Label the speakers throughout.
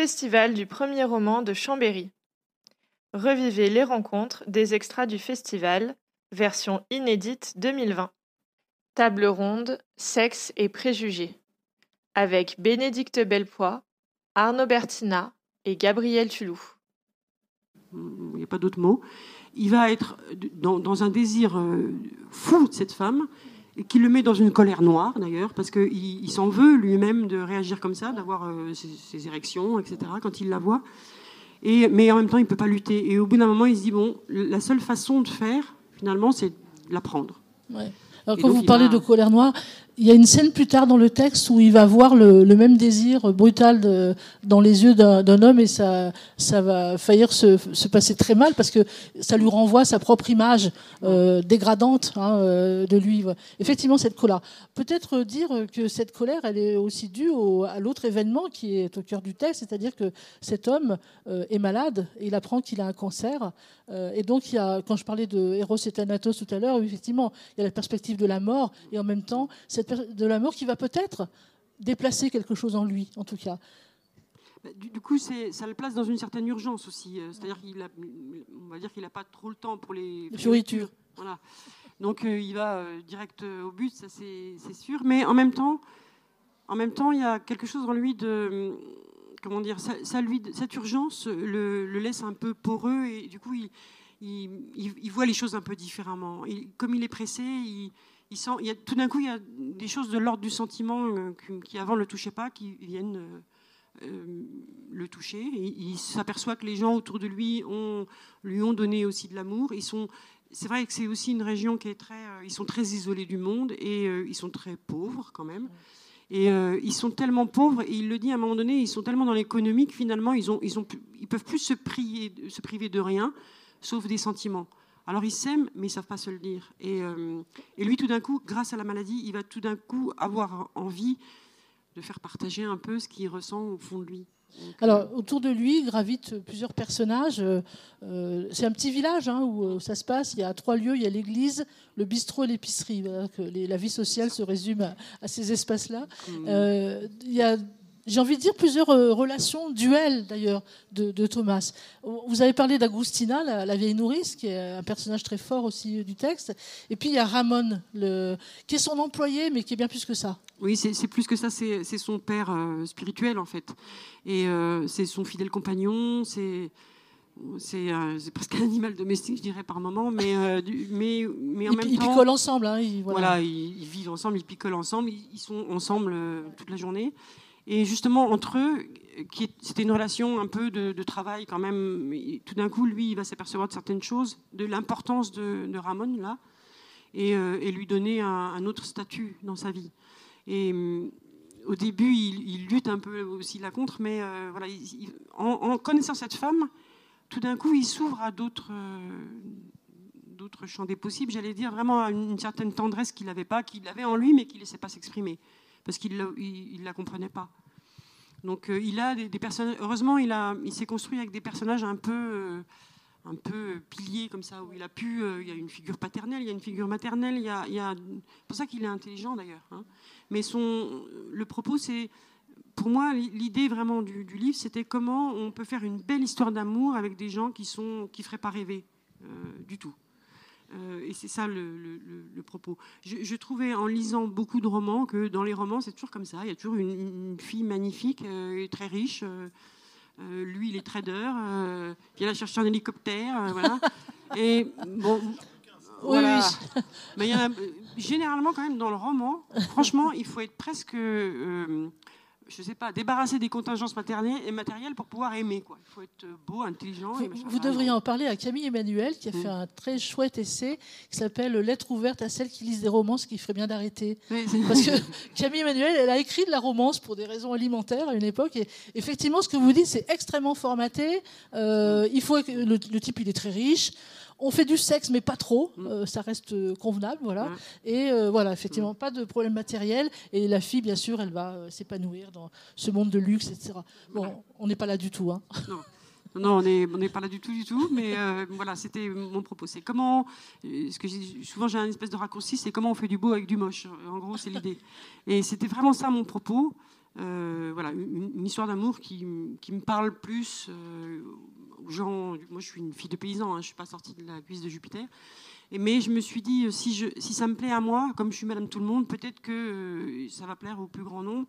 Speaker 1: Festival du premier roman de Chambéry. Revivez les rencontres des extras du festival, version inédite 2020. Table ronde, sexe et préjugés. Avec Bénédicte Belpois, Arnaud Bertina et Gabriel Tulou.
Speaker 2: Il n'y a pas d'autre mot. Il va être dans, un désir euh, fou de cette femme, qui le met dans une colère noire d'ailleurs, parce qu'il il, s'en veut lui-même de réagir comme ça, d'avoir euh, ses, érections, etc., quand il la voit. Et, mais en même temps, il ne peut pas lutter. Et au bout d'un moment, il se dit, bon, la seule façon de faire, finalement, c'est de la prendre.
Speaker 3: Alors, quand vous parlez de colère noire, il y a une scène plus tard dans le texte où il va voir le, même désir brutal dans les yeux d'un homme et ça, va faillir se, se, passer très mal parce que ça lui renvoie sa propre image euh, dégradante hein, euh, de lui. Effectivement, cette colère. Peut-être dire que cette colère, elle est aussi due à l'autre événement qui est au cœur du texte, c'est-à-dire que cet homme euh, est malade et il apprend qu'il a un cancer. et donc, quand je parlais de Eros et Thanatos tout à l'heure, effectivement, il y a la perspective de la mort et en même temps, cette de la mort qui va peut-être déplacer quelque chose en lui, en tout cas.
Speaker 2: Bah, du, coup, ça le place dans une certaine urgence aussi. Euh, c'est-à-dire qu'il on va dire qu'il n'a pas trop le temps pour les,
Speaker 3: fioritures.
Speaker 2: Voilà. Donc euh, il va euh, direct au but, ça c'est sûr. Mais en même temps, en même temps, il y a quelque chose en lui de comment dire, ça, lui, cette urgence le, laisse un peu poreux et du coup il, il, voit les choses un peu différemment. comme il est pressé, il, il y a, tout d'un coup, il y a des choses de l'ordre du sentiment euh, qui avant ne le touchaient pas, qui viennent euh, euh, le toucher. il s'aperçoit que les gens autour de lui lui ont donné aussi de l'amour. Ils sont, c'est vrai que c'est aussi une région qui est très, ils sont très isolés du monde et ils sont très pauvres quand même. Et ils sont tellement pauvres, et il le dit à un moment donné, ils sont tellement dans l'économie que finalement, ils, ont, ils, ont, ils peuvent plus se, se priver de rien, sauf des sentiments. Alors ils s'aiment, mais ils ne savent pas se le dire. Euh, et, lui, tout d'un coup, grâce à la maladie, il va tout d'un coup avoir envie de faire partager un peu ce qu'il ressent au fond de lui.
Speaker 3: Alors, autour de lui gravitent plusieurs personnages. Euh, c'est un petit village hein, où ça se passe. Il y a trois lieux. Il y a l'église, le bistrot et l'épicerie. la vie sociale se résume à, ces espaces-là. Mmh. Euh, il y a j'ai envie de dire plusieurs euh, relations duelles d'ailleurs de, Thomas. Vous avez parlé d'Agustina, la, vieille nourrice, qui est un personnage très fort aussi du texte. Et puis il y a Ramon, le, qui est son employé, mais qui est bien plus que ça.
Speaker 2: Oui, c'est plus que ça, c'est son père euh, spirituel en fait. Et euh, c'est son fidèle compagnon, c'est c'est presque un animal domestique, je dirais, par moment, mais, mais, mais en même temps...
Speaker 3: Ils picolent ensemble. Hein,
Speaker 2: voilà. ils, vivent ensemble, ils picolent ensemble, ils, sont ensemble toute la journée. Et justement, entre eux, c'était une relation un peu de, travail quand même. tout d'un coup, lui, il va s'apercevoir de certaines choses, de l'importance de, Ramon, là, et, euh, lui donner un, autre statut dans sa vie. Et euh, au début, il, lutte un peu aussi là contre, mais euh, voilà, en, connaissant cette femme, tout d'un coup, il s'ouvre à d'autres d'autres champs des possibles, j'allais dire vraiment à une, certaine tendresse qu'il n'avait pas, qu'il avait en lui, mais qu'il ne laissait pas s'exprimer parce qu'il ne la comprenait pas. Donc euh, il a des, personnages. Heureusement, il, s'est construit avec des personnages un peu, euh, un peu piliers comme ça, où il a pu. Euh, il y a une figure paternelle, il y a une figure maternelle. Il y a, c'est pour ça qu'il est intelligent d'ailleurs. Hein. Mais son, le propos, c'est, pour moi, l'idée vraiment du, du livre, c'était comment on peut faire une belle histoire d'amour avec des gens qui sont, qui feraient pas rêver du tout. Euh, et c'est ça le, propos. Je, trouvais en lisant beaucoup de romans que dans les romans, c'est toujours comme ça. Il y a toujours une, fille magnifique euh, et très riche. Euh, lui, il est trader. puis elle a cherché un hélicoptère. voilà. Et bon. Voilà. Mais il y a, généralement, quand même, dans le roman, franchement, il faut être presque je sais pas, débarrasser des contingences matérielles, et matérielles pour pouvoir aimer. Quoi. Il faut être beau, intelligent.
Speaker 3: Vous, devriez en parler à Camille Emmanuel, qui a fait un très chouette essai qui s'appelle Lettre ouverte à celles qui lisent des romances, qui ferait bien d'arrêter. Parce que Camille Emmanuel, elle a écrit de la romance pour des raisons alimentaires à une époque. Et effectivement, ce que vous dites, c'est extrêmement formaté. Euh, il faut le, le type, il est très riche on fait du sexe, mais pas trop. Mm. Euh, ça reste euh, convenable, voilà. Et euh, voilà, effectivement, pas de problème matériel. Et la fille, bien sûr, elle va s'épanouir dans ce monde de luxe, etc. Bon, on n'est pas là du tout. Hein.
Speaker 2: Non. Non, on n'est on pas là du tout, du tout. Mais voilà, c'était mon propos. C'est comment, ce que souvent j'ai un espèce de raccourci, c'est comment on fait du beau avec du moche. En gros, c'est l'idée. Et c'était vraiment ça mon propos. voilà, une, histoire d'amour qui, qui, me parle plus Moi, je suis une fille de paysan, hein, je ne suis pas sortie de la cuisse de Jupiter. mais je me suis dit, si, je, si ça me plaît à moi, comme je suis Madame Tout le Monde, peut-être que ça va plaire au plus grand nombre.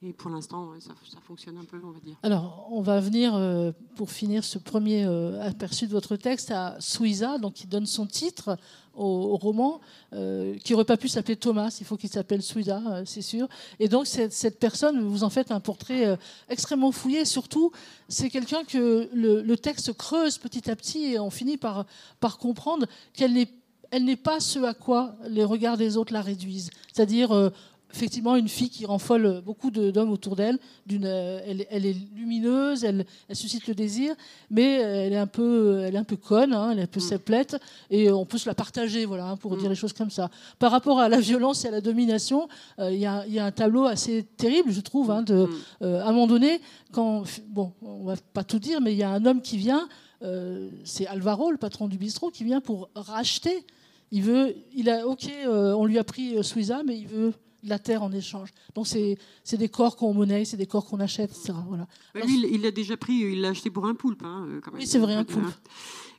Speaker 2: Et pour l'instant, ça, fonctionne un peu, on va dire.
Speaker 3: Alors, on va venir, euh, pour finir ce premier euh, aperçu de votre texte, à Suiza, donc qui donne son titre au, roman, euh, qui n'aurait pas pu s'appeler Thomas, il faut qu'il s'appelle Suiza, c'est sûr. Et donc, cette, personne, vous en faites un portrait extrêmement fouillé. Surtout, c'est quelqu'un que le, texte creuse petit à petit et on finit par, comprendre qu'elle n'est elle n'est pas ce à quoi les regards des autres la réduisent. C'est-à-dire, effectivement une fille qui rend folle beaucoup d'hommes autour d'elle. Euh, elle, elle, est lumineuse, elle, elle, suscite le désir, mais elle est un peu, elle est un peu conne, hein, elle est un peu mm. et on peut se la partager, voilà, hein, pour mm. dire les choses comme ça. Par rapport à la violence et à la domination, euh, il y, a un tableau assez terrible, je trouve, hein, de, mm. euh, à un moment donné, quand, bon, on va pas tout dire, mais il y a un homme qui vient, c'est Alvaro, le patron du bistrot, qui vient pour racheter. Il veut, il a, ok, on lui a pris Suiza, mais il veut la terre en échange. Donc c'est des corps qu'on monnaie, c'est des corps qu'on achète, etc. Voilà.
Speaker 2: Lui, il l'a déjà pris, il l'a acheté pour un poulpe. Hein,
Speaker 3: oui, c'est vrai, un poulpe.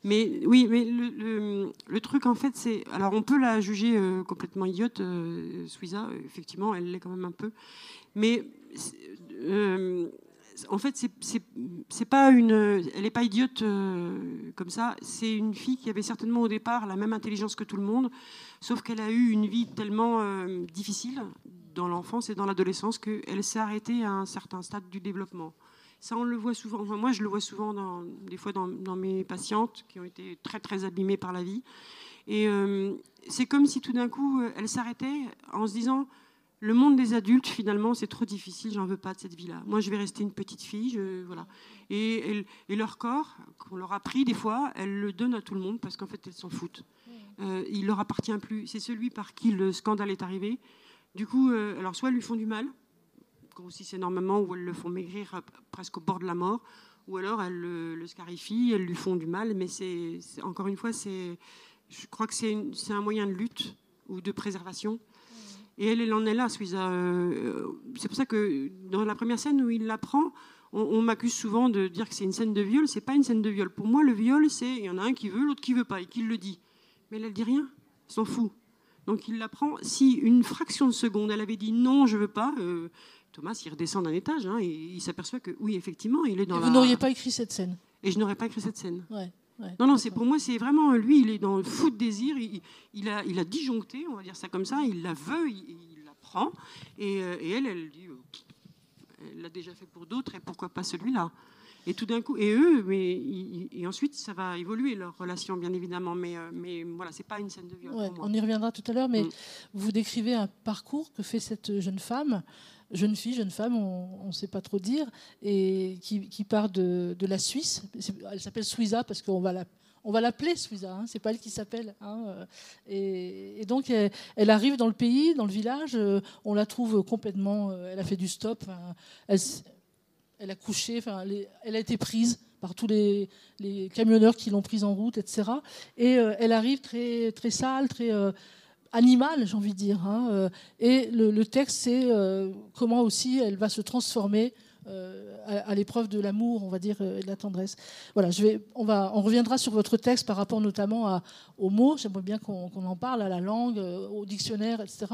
Speaker 2: Mais oui, mais le, le, truc en fait, c'est alors on peut la juger euh, complètement idiote, euh, Suiza, effectivement, elle l'est quand même un peu, mais en fait, c'est pas une, elle n'est pas idiote comme ça. C'est une fille qui avait certainement au départ la même intelligence que tout le monde, Sauf qu'elle a eu une vie tellement euh, difficile dans l'enfance et dans l'adolescence qu'elle s'est arrêtée à un certain stade du développement. Ça, on le voit souvent. moi, je le vois souvent, dans, des fois, dans, mes patientes qui ont été très, très abîmées par la vie. Et euh, c'est comme si tout d'un coup, elle s'arrêtait en se disant le monde des adultes, finalement, c'est trop difficile, j'en veux pas de cette vie-là. Moi, je vais rester une petite fille. Je, voilà. et, et, leur corps, qu'on leur a pris des fois, elles le donnent à tout le monde parce qu'en fait, elles s'en foutent. Euh, il leur appartient plus. C'est celui par qui le scandale est arrivé. Du coup, euh, alors soit elles lui font du mal, c'est normalement, ou elles le font maigrir presque au bord de la mort, ou alors elles le, scarifient, elles lui font du mal. Mais c'est encore une fois, c'est, je crois que c'est un moyen de lutte ou de préservation. Et elle, elle en est là, Suiza. c'est pour ça que dans la première scène où il l'apprend, on, on m'accuse souvent de dire que c'est une scène de viol. C'est pas une scène de viol. Pour moi, le viol, c'est il y en a un qui veut, l'autre qui veut pas, et qui le dit mais elle ne dit rien, elle s'en fout. Donc il l'apprend. Si une fraction de seconde, elle avait dit non, je veux pas, euh, Thomas, il redescend d'un étage hein, et il s'aperçoit que oui, effectivement, il est dans.
Speaker 3: Et vous n'auriez pas écrit cette scène?
Speaker 2: Et je n'aurais pas écrit cette scène. Non, non, c'est pour moi, c'est vraiment lui. Il est dans le fou de désir. Il, a, il a disjoncté, on va dire ça comme ça. Il la veut, il, la prend, et, euh, et, elle, elle dit, euh, elle l'a déjà fait pour d'autres, et pourquoi pas celui-là? Et tout d'un coup, et eux, mais et ensuite ça va évoluer leur relation, bien évidemment. Mais, euh, mais voilà, c'est pas une scène de viol.
Speaker 3: On y reviendra tout à l'heure, mais mm. vous décrivez un parcours que fait cette jeune femme, jeune fille, jeune femme, on ne sait pas trop dire, et qui, part de, la Suisse. Elle s'appelle Suiza parce qu'on va on va l'appeler Suiza, hein, c'est pas elle qui s'appelle. Hein, euh, et, donc elle, arrive dans le pays, dans le village, euh, on la trouve complètement, elle a fait du stop, elle, elle a couché, elle, a été prise par tous les, camionneurs qui l'ont prise en route, etc. Et euh, elle arrive très, très sale, très euh, animale, j'ai envie de dire. Hein, euh, et le texte, c'est comment aussi elle va se transformer euh, à, l'épreuve de l'amour, on va dire, euh, et de la tendresse. Voilà, on, va, on reviendra sur votre texte par rapport notamment aux mots. J'aimerais bien qu'on en parle, à la langue, euh, au dictionnaire, etc.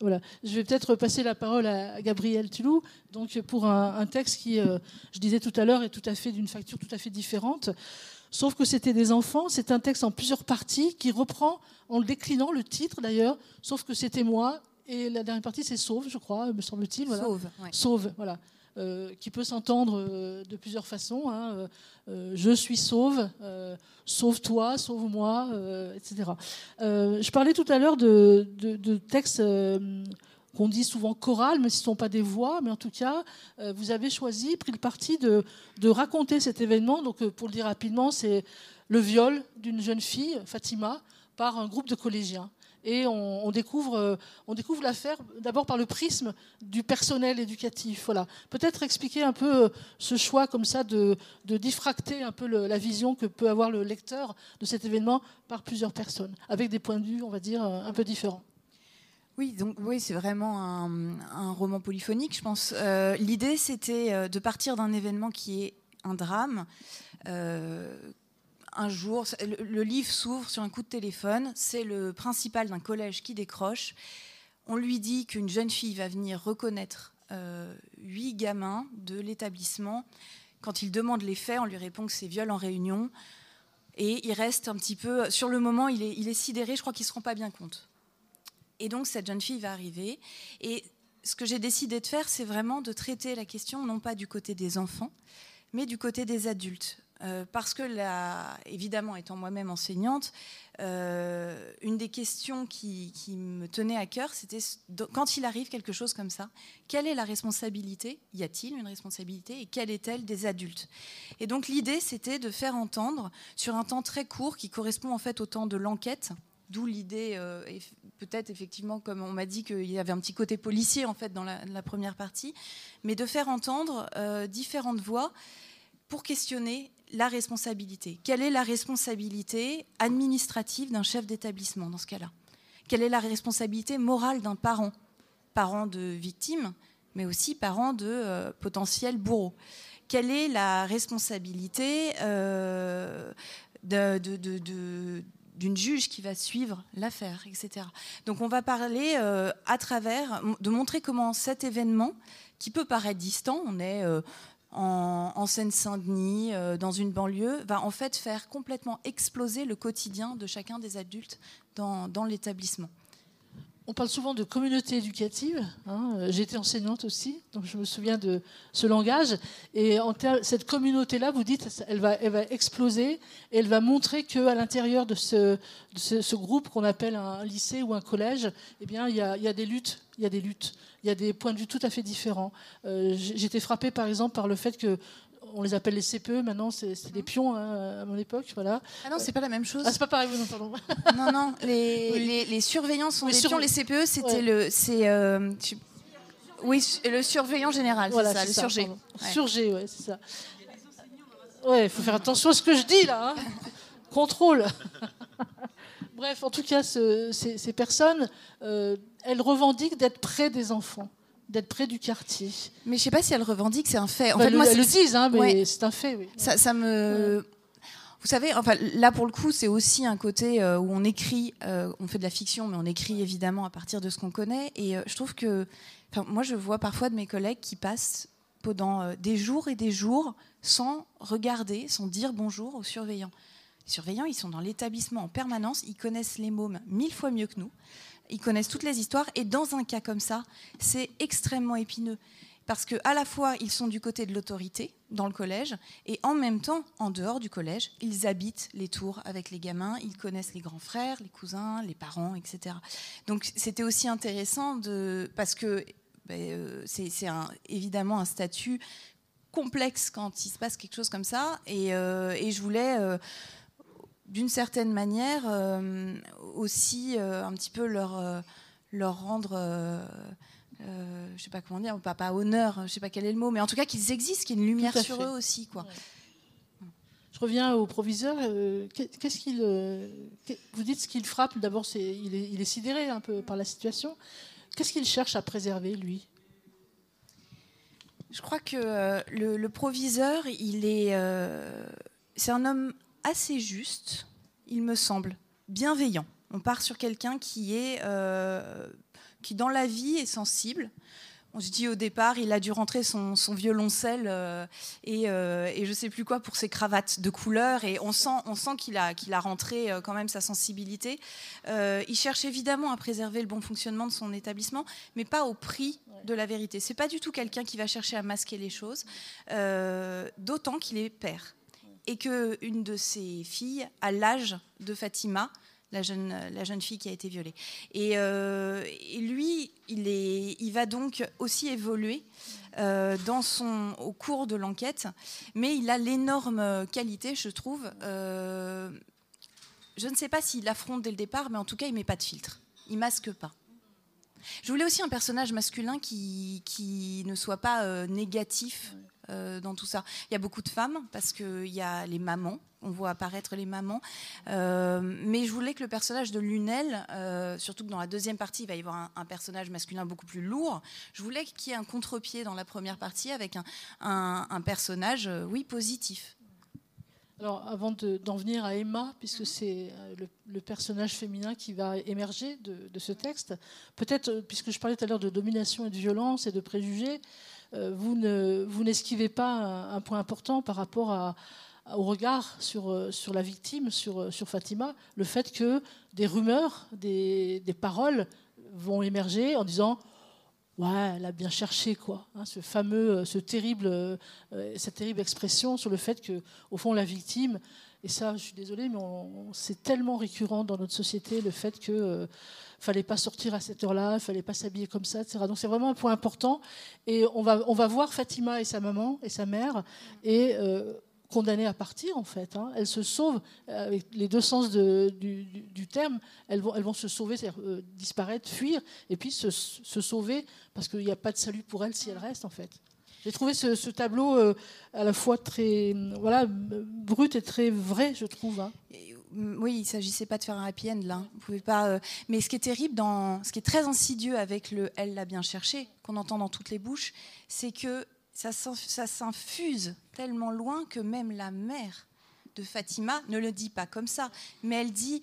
Speaker 3: Voilà. Je vais peut-être passer la parole à Gabriel Tulou, donc pour un, texte qui, je disais tout à l'heure, est tout à fait d'une facture tout à fait différente. Sauf que c'était des enfants, c'est un texte en plusieurs parties qui reprend, en le déclinant, le titre d'ailleurs, sauf que c'était moi, et la dernière partie, c'est Sauve, je crois, me semble-t-il. Voilà.
Speaker 4: Sauve,
Speaker 3: Sauve, voilà. Euh, qui peut s'entendre euh, de plusieurs façons. Hein, euh, je suis sauve, sauve-toi, sauve-moi, etc. je parlais tout à l'heure de, textes qu'on dit souvent chorales, mais ce ne sont pas des voix, mais en tout cas, vous avez choisi, pris le parti de, raconter cet événement. Donc, pour le dire rapidement, c'est le viol d'une jeune fille, Fatima, par un groupe de collégiens et on, découvre, euh, on découvre l'affaire d'abord par le prisme du personnel éducatif. Voilà. Peut-être expliquer un peu euh, ce choix comme ça de, diffracter un peu la vision que peut avoir le lecteur de cet événement par plusieurs personnes, avec des points de vue, on va dire, euh, un peu différents.
Speaker 4: Oui, donc oui, c'est vraiment un, roman polyphonique, je pense. Euh, l'idée, c'était euh, de partir d'un événement qui est un drame. Euh, un jour, le, livre s'ouvre sur un coup de téléphone. C'est le principal d'un collège qui décroche. On lui dit qu'une jeune fille va venir reconnaître huit gamins de l'établissement. Quand il demande les faits, on lui répond que c'est viol en réunion. Et il reste un petit peu. Sur le moment, il est, il est sidéré. Je crois qu'il ne se rend pas bien compte. Et donc cette jeune fille va arriver. Et ce que j'ai décidé de faire, c'est vraiment de traiter la question non pas du côté des enfants, mais du côté des adultes. Euh, parce que, évidemment, étant moi-même enseignante, euh, une des questions qui, me tenait à cœur, c'était quand il arrive quelque chose comme ça, quelle est la responsabilité Y a-t-il une responsabilité Et quelle est-elle des adultes? Et donc l'idée, c'était de faire entendre, sur un temps très court, qui correspond en fait au temps de l'enquête, D'où l'idée, euh, peut-être effectivement, comme on m'a dit qu'il y avait un petit côté policier en fait dans la, première partie, mais de faire entendre euh, différentes voix pour questionner la responsabilité. Quelle est la responsabilité administrative d'un chef d'établissement dans ce cas-là? Quelle est la responsabilité morale d'un parent? Parent de victimes, mais aussi parent de euh, potentiels bourreaux. Quelle est la responsabilité de d'une juge qui va suivre l'affaire, etc. Donc on va parler euh, à travers, de montrer comment cet événement, qui peut paraître distant, on est euh, en, Seine-Saint-Denis, euh, dans une banlieue, va en fait faire complètement exploser le quotidien de chacun des adultes dans l'établissement
Speaker 3: on parle souvent de communauté éducative. Hein. J'étais enseignante aussi, donc je me souviens de ce langage. Et en cette communauté-là, vous dites, elle va, elle va exploser et elle va montrer qu'à l'intérieur de ce, ce, groupe qu'on appelle un lycée ou un collège, eh bien, il y a, y a des luttes. Il y a des luttes. Il y a des points de vue tout à fait différents. Euh, J'étais frappée, par exemple, par le fait que on les appelle les CPE, maintenant c'est des mhm. pions hein, à mon époque. Voilà.
Speaker 4: Ah non, c'est pas la même chose.
Speaker 3: Ah, c'est pas pareil, non, pardon.
Speaker 4: non, non, les, les, surveillants sont les des pions, les CPE, c'était le. c'est euh, oui, le surveillant général, c'est ça, le surgé.
Speaker 3: Surgé, ouais, c'est ça. Ouais, il faut faire attention à ce que je dis là. Hein. Contrôle. Bref, en tout cas, ces, personnes, euh, elles revendiquent d'être près des enfants d'être près du quartier.
Speaker 4: Mais je sais pas si elle revendique, c'est un fait.
Speaker 3: En fait, moi, elles le disent, hein, mais c'est un fait. Oui.
Speaker 4: Ça, ça me. Vous savez, enfin, là pour le coup, c'est aussi un côté euh, où on écrit, euh, on fait de la fiction, mais on écrit évidemment à partir de ce qu'on connaît. Et euh, je trouve que, moi, je vois parfois de mes collègues qui passent pendant des jours et des jours sans regarder, sans dire bonjour aux surveillants. Les surveillants, ils sont dans l'établissement en permanence, ils connaissent les mômes mille fois mieux que nous ils connaissent toutes les histoires. Et dans un cas comme ça, c'est extrêmement épineux. Parce qu'à la fois, ils sont du côté de l'autorité dans le collège, et en même temps, en dehors du collège, ils habitent les tours avec les gamins, ils connaissent les grands frères, les cousins, les parents, etc. Donc c'était aussi intéressant parce que ben, euh, c'est évidemment un statut complexe quand il se passe quelque chose comme ça, et, euh, je voulais... Euh, d'une certaine manière, euh, aussi euh, un petit peu leur, euh, leur rendre, je ne sais pas comment dire, pas, pas honneur, je ne sais pas quel est le mot, mais en tout cas qu'ils existent, qu'il y ait une lumière sur eux aussi. Quoi.
Speaker 3: Je reviens au proviseur. Qu'est-ce qu'il, vous dites ce qu'il frappe. D'abord, c'est, il, est, il est sidéré un peu par la situation. Qu'est-ce qu'il cherche à préserver, lui?
Speaker 4: Je crois que le, le, proviseur, il est, c'est un homme assez juste, il me semble, bienveillant. On part sur quelqu'un qui est, euh, qui dans la vie est sensible. On se dit au départ, il a dû rentrer son, violoncelle euh, et, euh, et, je sais plus quoi pour ses cravates de couleur. Et on sent, on sent qu'il a, qu'il a rentré quand même sa sensibilité. il cherche évidemment à préserver le bon fonctionnement de son établissement, mais pas au prix de la vérité. C'est pas du tout quelqu'un qui va chercher à masquer les choses, d'autant qu'il est père et qu'une de ses filles a l'âge de Fatima, la jeune, la jeune fille qui a été violée. Et, euh, lui, il, est, il va donc aussi évoluer euh, dans son, au cours de l'enquête, mais il a l'énorme qualité, je trouve. Euh, je ne sais pas s'il affronte dès le départ, mais en tout cas, il met pas de filtre. Il masque pas. Je voulais aussi un personnage masculin qui, qui ne soit pas négatif dans tout ça. Il y a beaucoup de femmes parce qu'il y a les mamans on voit apparaître les mamans. Euh, mais je voulais que le personnage de Lunel, euh, surtout que dans la deuxième partie, il va y avoir un, personnage masculin beaucoup plus lourd, je voulais qu'il y ait un contre-pied dans la première partie avec un, personnage, euh, oui, positif.
Speaker 3: Alors, avant d'en venir à Emma, puisque c'est le, personnage féminin qui va émerger de, ce texte, peut-être, puisque je parlais tout à l'heure de domination et de violence et de préjugés, vous n'esquivez pas un, point important par rapport au regard sur, euh, la victime, sur, euh, sur Fatima, le fait que des rumeurs, des, paroles vont émerger en disant Ouais, elle a bien cherché, quoi. Hein, ce fameux, euh, ce terrible, cette terrible expression sur le fait que, au fond, la victime, et ça, je suis désolée, mais c'est tellement récurrent dans notre société, le fait que fallait pas sortir à cette heure-là, il fallait pas s'habiller comme ça, etc. Donc c'est vraiment un point important. Et on va, on va voir Fatima et sa maman et sa mère, et condamnées à partir, en fait. Hein. Elles se sauvent, euh, avec les deux sens du, terme, elles vont, elles vont se sauver, c'est-à-dire euh, disparaître, fuir, et puis se, sauver, parce qu'il n'y a pas de salut pour elles si elles restent, en fait. J'ai trouvé ce, tableau euh, à la fois très voilà, brut et très vrai, je trouve. Hein.
Speaker 4: Oui, il ne s'agissait pas de faire un happy end là. Vous pouvez pas. Mais ce qui est terrible, ce qui est très insidieux avec le "elle l'a bien cherché" qu'on entend dans toutes les bouches, c'est que ça s'infuse tellement loin que même la mère de Fatima ne le dit pas comme ça, mais elle dit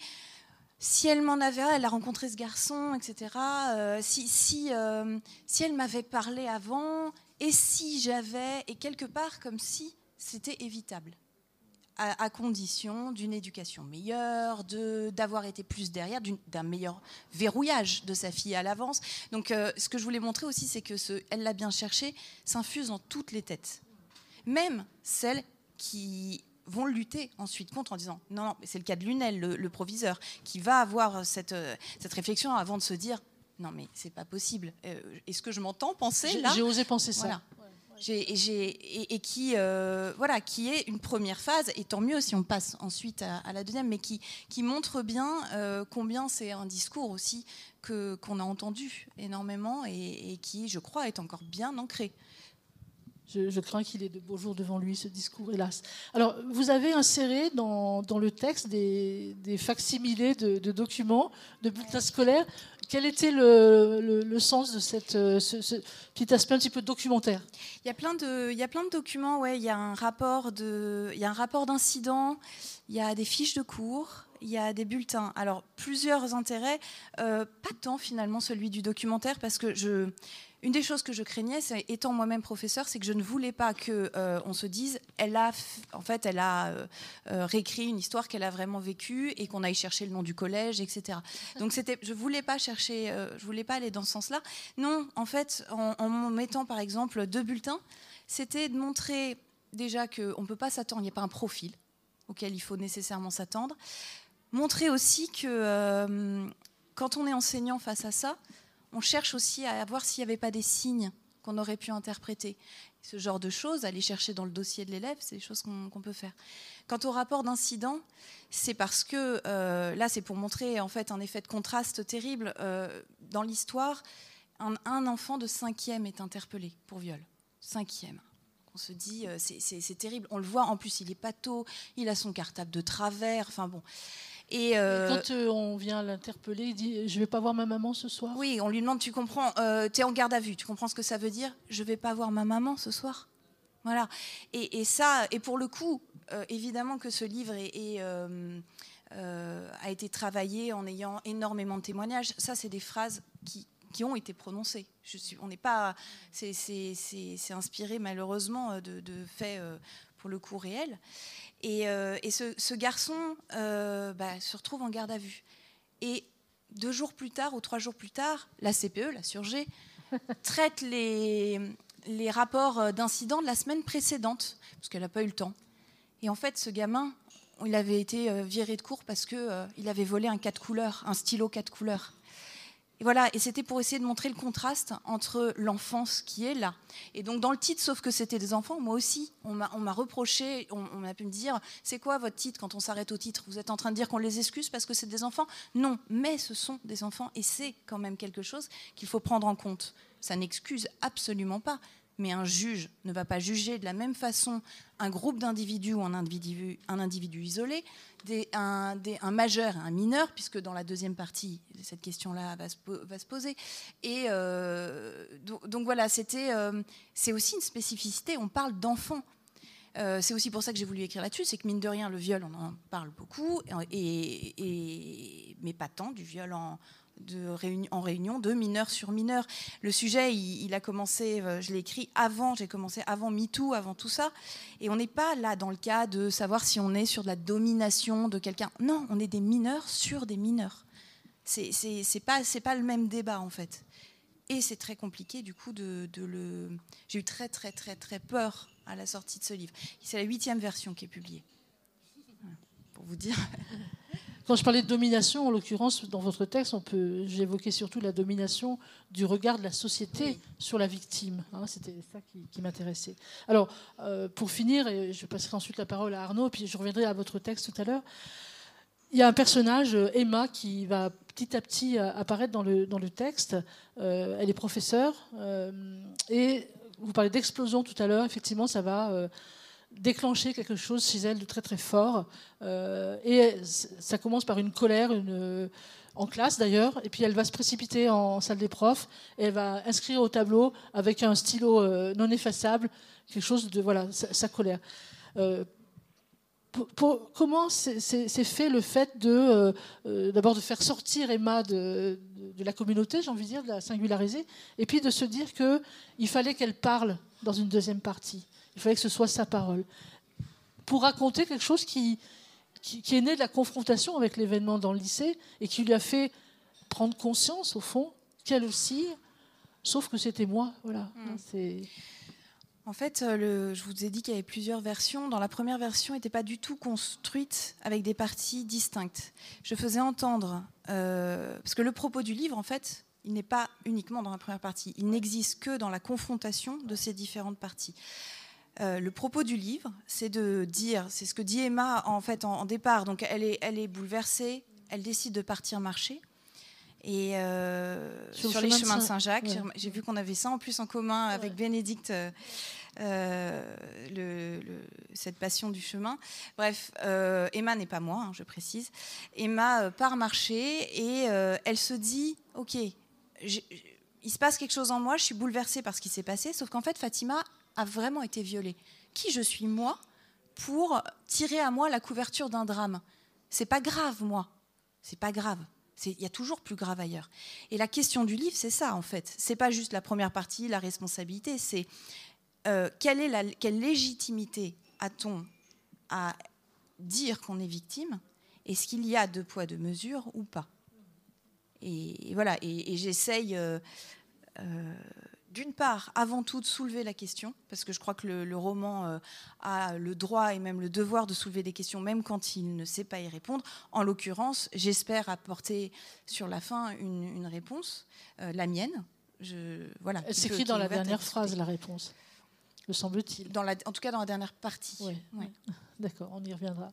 Speaker 4: si elle m'en avait, elle a rencontré ce garçon, etc. Euh, si, si, euh, si elle m'avait parlé avant, et si j'avais, et quelque part comme si c'était évitable à, condition d'une éducation meilleure, d'avoir été plus derrière, d'un meilleur verrouillage de sa fille à l'avance. Donc, euh, ce que je voulais montrer aussi, c'est que ce Elle l'a bien cherché s'infuse dans toutes les têtes, même celles qui vont lutter ensuite contre en disant non, non, c'est le cas de Lunel, le, proviseur, qui va avoir cette, euh, cette réflexion avant de se dire non, mais c'est pas possible. Euh, est-ce que je m'entends penser là?
Speaker 3: J'ai osé penser ça
Speaker 4: et, qui, euh, voilà, qui est une première phase, et tant mieux si on passe ensuite à, la deuxième, mais qui, qui montre bien euh, combien c'est un discours aussi que, qu'on a entendu énormément et, qui, je crois, est encore bien ancré.
Speaker 3: Je, crains qu'il ait de beaux jours devant lui, ce discours, hélas. Alors, vous avez inséré dans, dans le texte des, des facsimilés de, de, documents, de bulletins scolaires. Quel était le, le, sens de cette, euh, ce, petit aspect un petit peu documentaire?
Speaker 4: Il y, a plein de, il y a plein de documents, ouais. il y a un rapport d'incident, il y a des fiches de cours, il y a des bulletins. Alors, plusieurs intérêts, euh, pas tant finalement celui du documentaire, parce que je une des choses que je craignais, étant moi-même professeur, c'est que je ne voulais pas que euh, on se dise, elle a, en fait, elle a euh, euh, réécrit une histoire qu'elle a vraiment vécue et qu'on aille chercher le nom du collège, etc. Donc c'était, je voulais pas chercher, je voulais pas aller dans ce sens-là. Non, en fait, en, en mettant par exemple deux bulletins, c'était de montrer déjà qu'on ne peut pas s'attendre, il n'y a pas un profil auquel il faut nécessairement s'attendre. Montrer aussi que quand on est enseignant face à ça, on cherche aussi à voir s'il n'y avait pas des signes qu'on aurait pu interpréter. Ce genre de choses, aller chercher dans le dossier de l'élève, c'est des choses qu'on peut faire. Quant au rapport d'incident, c'est parce que euh, là, c'est pour montrer en fait un effet de contraste terrible. Euh, dans l'histoire, un, enfant de cinquième est interpellé pour viol. Cinquième. On se dit, euh, c'est terrible. On le voit, en plus, il est pato, il a son cartable de travers. Enfin bon.
Speaker 3: Et, euh, quand euh, on vient l'interpeller, il dit Je vais pas voir ma maman ce soir
Speaker 4: Oui, on lui demande Tu comprends euh, Tu es en garde à vue, tu comprends ce que ça veut dire? Je vais pas voir ma maman ce soir Voilà. Et, ça, et pour le coup, évidemment que ce livre a été travaillé en ayant énormément de témoignages. Ça, c'est des phrases qui, qui ont été prononcées. Je suis, on n'est pas, c'est inspiré malheureusement de, de faits pour le coup réels. Et, euh, ce, garçon euh, bah, se retrouve en garde à vue. Et deux jours plus tard ou trois jours plus tard, la CPE, la Surgé, traite les, les rapports d'incidents de la semaine précédente, parce qu'elle n'a pas eu le temps. Et en fait, ce gamin, il avait été euh, viré de cours parce qu'il avait volé un quatre couleurs, un stylo quatre couleurs. Et voilà, et c'était pour essayer de montrer le contraste entre l'enfance qui est là. Et donc dans le titre, sauf que c'était des enfants, moi aussi, on m'a reproché, on, on a pu me dire, c'est quoi votre titre quand on s'arrête au titre? Vous êtes en train de dire qu'on les excuse parce que c'est des enfants? Non, mais ce sont des enfants et c'est quand même quelque chose qu'il faut prendre en compte. Ça n'excuse absolument pas, mais un juge ne va pas juger de la même façon un groupe d'individus ou un individu, isolé, un, majeur et un mineur, puisque dans la deuxième partie, cette question-là va, se poser. Et euh, donc, voilà, euh, c'est aussi une spécificité. On parle d'enfants. Euh, c'est aussi pour ça que j'ai voulu écrire là-dessus, c'est que mine de rien, le viol, on en parle beaucoup, mais pas tant du viol en, en réunion de mineurs sur mineurs. Le sujet, il, a commencé, euh, je l'ai écrit avant, j'ai commencé avant MeToo, avant tout ça. Et on n'est pas là dans le cas de savoir si on est sur de la domination de quelqu'un. Non, on est des mineurs sur des mineurs. C'est pas, pas le même débat en fait. Et c'est très compliqué du coup de, de le. J'ai eu très très très très peur à la sortie de ce livre. C'est la huitième version qui est publiée. Pour vous dire.
Speaker 3: Quand je parlais de domination, en l'occurrence, dans votre texte, on peut, j'évoquais surtout la domination du regard de la société sur la victime. Hein, c'était ça qui, m'intéressait. Alors, euh, pour finir, et je passerai ensuite la parole à Arnaud, puis je reviendrai à votre texte tout à l'heure. Il y a un personnage, Emma, qui va petit à petit euh, apparaître dans le, dans le texte. Euh, elle est professeure. et vous parlez d'explosion tout à l'heure. Effectivement, ça va déclencher quelque chose chez elle de très très fort. Euh, et ça commence par une colère, en classe d'ailleurs, et puis elle va se précipiter en salle des profs, et elle va inscrire au tableau avec un stylo euh, non effaçable quelque chose de voilà sa, colère. Euh, comment c'est fait le fait de d'abord de faire sortir Emma de, de la communauté, j'ai envie de dire, de la singulariser, et puis de se dire que il fallait qu'elle parle dans une deuxième partie? Il fallait que ce soit sa parole. Pour raconter quelque chose qui, qui, est né de la confrontation avec l'événement dans le lycée et qui lui a fait prendre conscience, au fond, qu'elle aussi, sauf que c'était moi. Voilà. Mm. C'est.
Speaker 4: En fait, euh, le, je vous ai dit qu'il y avait plusieurs versions. Dans la première version, n'était pas du tout construite avec des parties distinctes. Je faisais entendre, euh, parce que le propos du livre, en fait, il n'est pas uniquement dans la première partie. Il n'existe que dans la confrontation de ces différentes parties. Euh, le propos du livre, c'est de dire, c'est ce que dit Emma en fait en, départ. Donc elle est, elle est bouleversée, elle décide de partir marcher. Et euh, sur, les chemins de Saint-Jacques, j'ai vu qu'on avait ça en plus en commun avec Bénédicte, euh, le, cette passion du chemin. Bref, Emma n'est pas moi, hein, je précise. Emma part marcher et elle se dit, ok, il se passe quelque chose en moi, je suis bouleversée par ce qui s'est passé, sauf qu'en fait Fatima a vraiment été violée. Qui je suis moi pour tirer à moi la couverture d'un drame? C'est pas grave, moi. C'est pas grave. Il y a toujours plus grave ailleurs. Et la question du livre, c'est ça, en fait. C'est pas juste la première partie, la responsabilité, c'est euh, quelle, est quelle légitimité a-t-on à dire qu'on est victime? Est-ce qu'il y a deux poids, deux mesures ou pas? Et, voilà, et, j'essaye euh, euh, d'une part, avant tout, de soulever la question, parce que je crois que le, roman euh, a le droit et même le devoir de soulever des questions, même quand il ne sait pas y répondre. En l'occurrence, j'espère apporter sur la fin une, réponse, euh, la mienne. Je, voilà,
Speaker 3: Elle s'écrit dans la dernière phrase, la réponse, me semble-t-il.
Speaker 4: En tout cas, dans la dernière partie.
Speaker 3: Oui. D'accord, on y reviendra.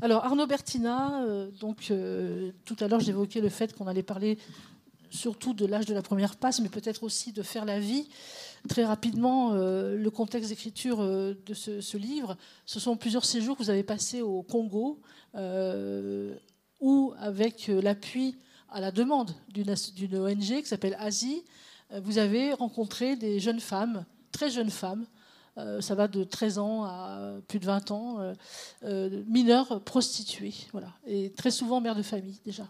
Speaker 3: Alors, Arnaud Bertina, euh, donc, tout à l'heure, j'évoquais le fait qu'on allait parler surtout de l'âge de la première passe, mais peut-être aussi de faire la vie. Très rapidement, euh, le contexte d'écriture euh, de ce, livre, ce sont plusieurs séjours que vous avez passés au Congo, euh, où, avec l'appui à la demande d'une ONG qui s'appelle Asie, vous avez rencontré des jeunes femmes, très jeunes femmes, ça va de 13 ans à plus de 20 ans, mineures prostituées, voilà, et très souvent mères de famille déjà.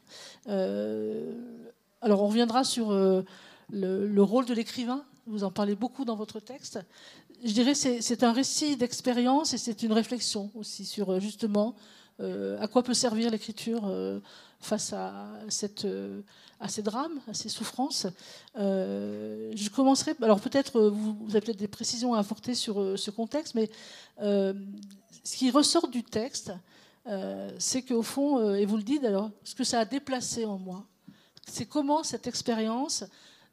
Speaker 3: Alors on reviendra sur euh, le, rôle de l'écrivain. Vous en parlez beaucoup dans votre texte. Je dirais que c'est un récit d'expérience et c'est une réflexion aussi sur euh, justement euh, à quoi peut servir l'écriture face à, ces drames, à ces souffrances. je commencerai. Alors peut-être vous, vous, avez peut-être des précisions à apporter sur ce contexte, mais ce qui ressort du texte, c'est qu'au fond, et vous le dites alors, ce que ça a déplacé en moi, c'est comment cette expérience,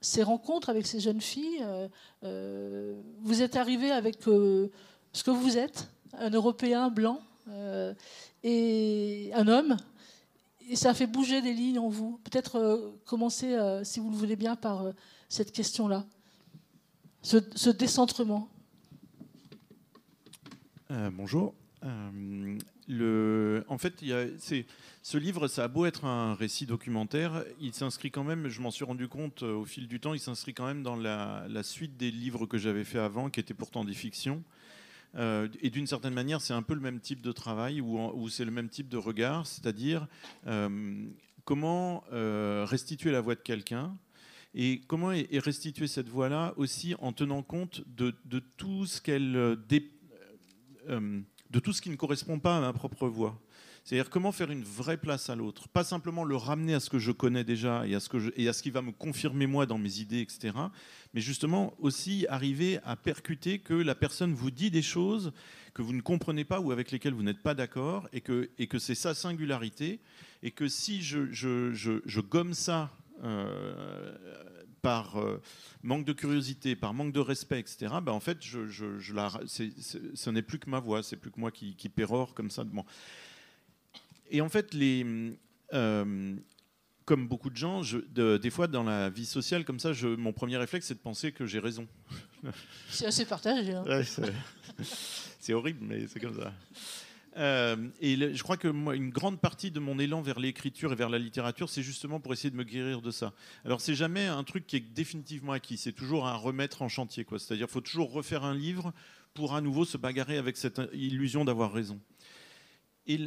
Speaker 3: ces rencontres avec ces jeunes filles, euh, euh, vous êtes arrivé avec euh, ce que vous êtes, un Européen blanc et un homme, et ça a fait bouger des lignes en vous. Peut-être commencer, si vous le voulez bien, par cette question-là. ce, décentrement
Speaker 5: Bonjour. En fait, ce livre, ça a beau être un récit documentaire, il s'inscrit quand même, je m'en suis rendu compte au fil du temps, il s'inscrit quand même dans la, suite des livres que j'avais fait avant, qui étaient pourtant des fictions. Euh, et d'une certaine manière, c'est un peu le même type de travail où, c'est le même type de regard, c'est-à-dire euh, comment euh, restituer la voix de quelqu'un et comment est restituer cette voix-là aussi en tenant compte de, tout ce qu'elle de tout ce qui ne correspond pas à ma propre voix. C'est-à-dire comment faire une vraie place à l'autre, pas simplement le ramener à ce que je connais déjà et à ce, qui va me confirmer moi dans mes idées, etc. Mais justement aussi arriver à percuter que la personne vous dit des choses que vous ne comprenez pas ou avec lesquelles vous n'êtes pas d'accord et que, c'est sa singularité et que si je, gomme ça euh, par euh, manque de curiosité, par manque de respect, etc., ben en fait, je, je, la, ce n'est plus que ma voix, c'est plus que moi qui, qui pérore comme ça. Bon. Et en fait, les, euh, comme beaucoup de gens, je, des fois dans la vie sociale, comme ça, je, mon premier réflexe, c'est de penser que j'ai raison.
Speaker 3: C'est assez partagé. Hein.
Speaker 5: c'est horrible, mais c'est comme ça. Euh, et je crois que moi, une grande partie de mon élan vers l'écriture et vers la littérature, c'est justement pour essayer de me guérir de ça. Alors, c'est jamais un truc qui est définitivement acquis, c'est toujours un remettre en chantier. C'est-à-dire qu'il faut toujours refaire un livre pour à nouveau se bagarrer avec cette illusion d'avoir raison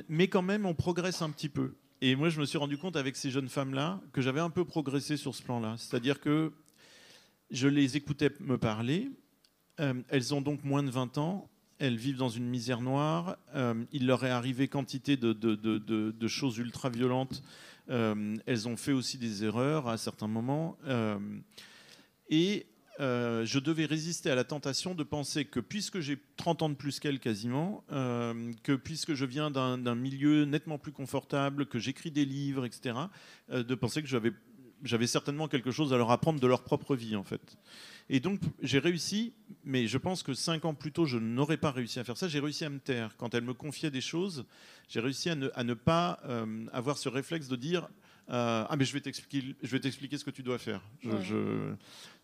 Speaker 5: mais quand même, on progresse un petit peu. Et moi, je me suis rendu compte avec ces jeunes femmes-là que j'avais un peu progressé sur ce plan-là. C'est-à-dire que je les écoutais me parler. Euh, elles ont donc moins de 20 ans. Elles vivent dans une misère noire. Euh, il leur est arrivé quantité de, choses ultra-violentes. Euh, elles ont fait aussi des erreurs à certains moments. et euh, je devais résister à la tentation de penser que puisque j'ai 30 ans de plus qu'elle quasiment, que puisque je viens d'un milieu nettement plus confortable, que j'écris des livres, etc., de penser que j'avais certainement quelque chose à leur apprendre de leur propre vie en fait. Et donc j'ai réussi, mais je pense que cinq ans plus tôt je n'aurais pas réussi à faire ça. J'ai réussi à me taire quand elle me confiait des choses. J'ai réussi à ne, à ne pas avoir ce réflexe de dire euh, ah, mais je vais t'expliquer, ce que tu dois faire. Je,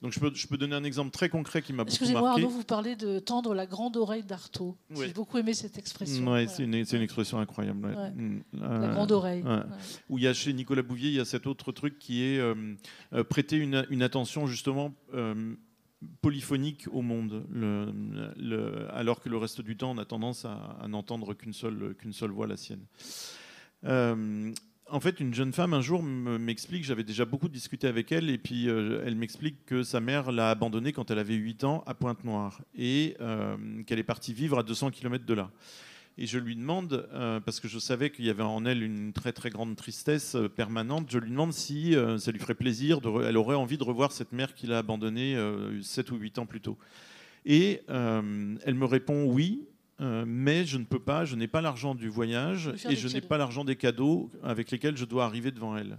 Speaker 5: Donc, je peux, je peux donner un exemple très concret qui m'a beaucoup marqué.
Speaker 3: Excusez-moi, Arnaud, vous parlez de tendre la grande oreille d'Artaud. J'ai beaucoup aimé cette expression.
Speaker 5: Ouais, c'est une, une, expression incroyable.
Speaker 3: Mm. la grande oreille.
Speaker 5: Où il y a chez Nicolas Bouvier, il y a cet autre truc qui est euh, euh, prêter une, une, attention justement. Polyphonique au monde, alors que le reste du temps, on a tendance à, n'entendre qu'une seule, seule voix, la sienne. Euh, en fait, une jeune femme un jour m'explique, j'avais déjà beaucoup discuté avec elle, et puis euh, elle m'explique que sa mère l'a abandonnée quand elle avait 8 ans à Pointe-Noire, et euh, qu'elle est partie vivre à 200 km de là. Et je lui demande, euh, parce que je savais qu'il y avait en elle une très très grande tristesse permanente, je lui demande si ça lui ferait plaisir, de elle aurait envie de revoir cette mère qu'il a abandonnée 7 ou 8 ans plus tôt. Et elle me répond oui, euh, mais je ne peux pas, je n'ai pas l'argent du voyage et je n'ai pas l'argent des cadeaux avec lesquels je dois arriver devant elle.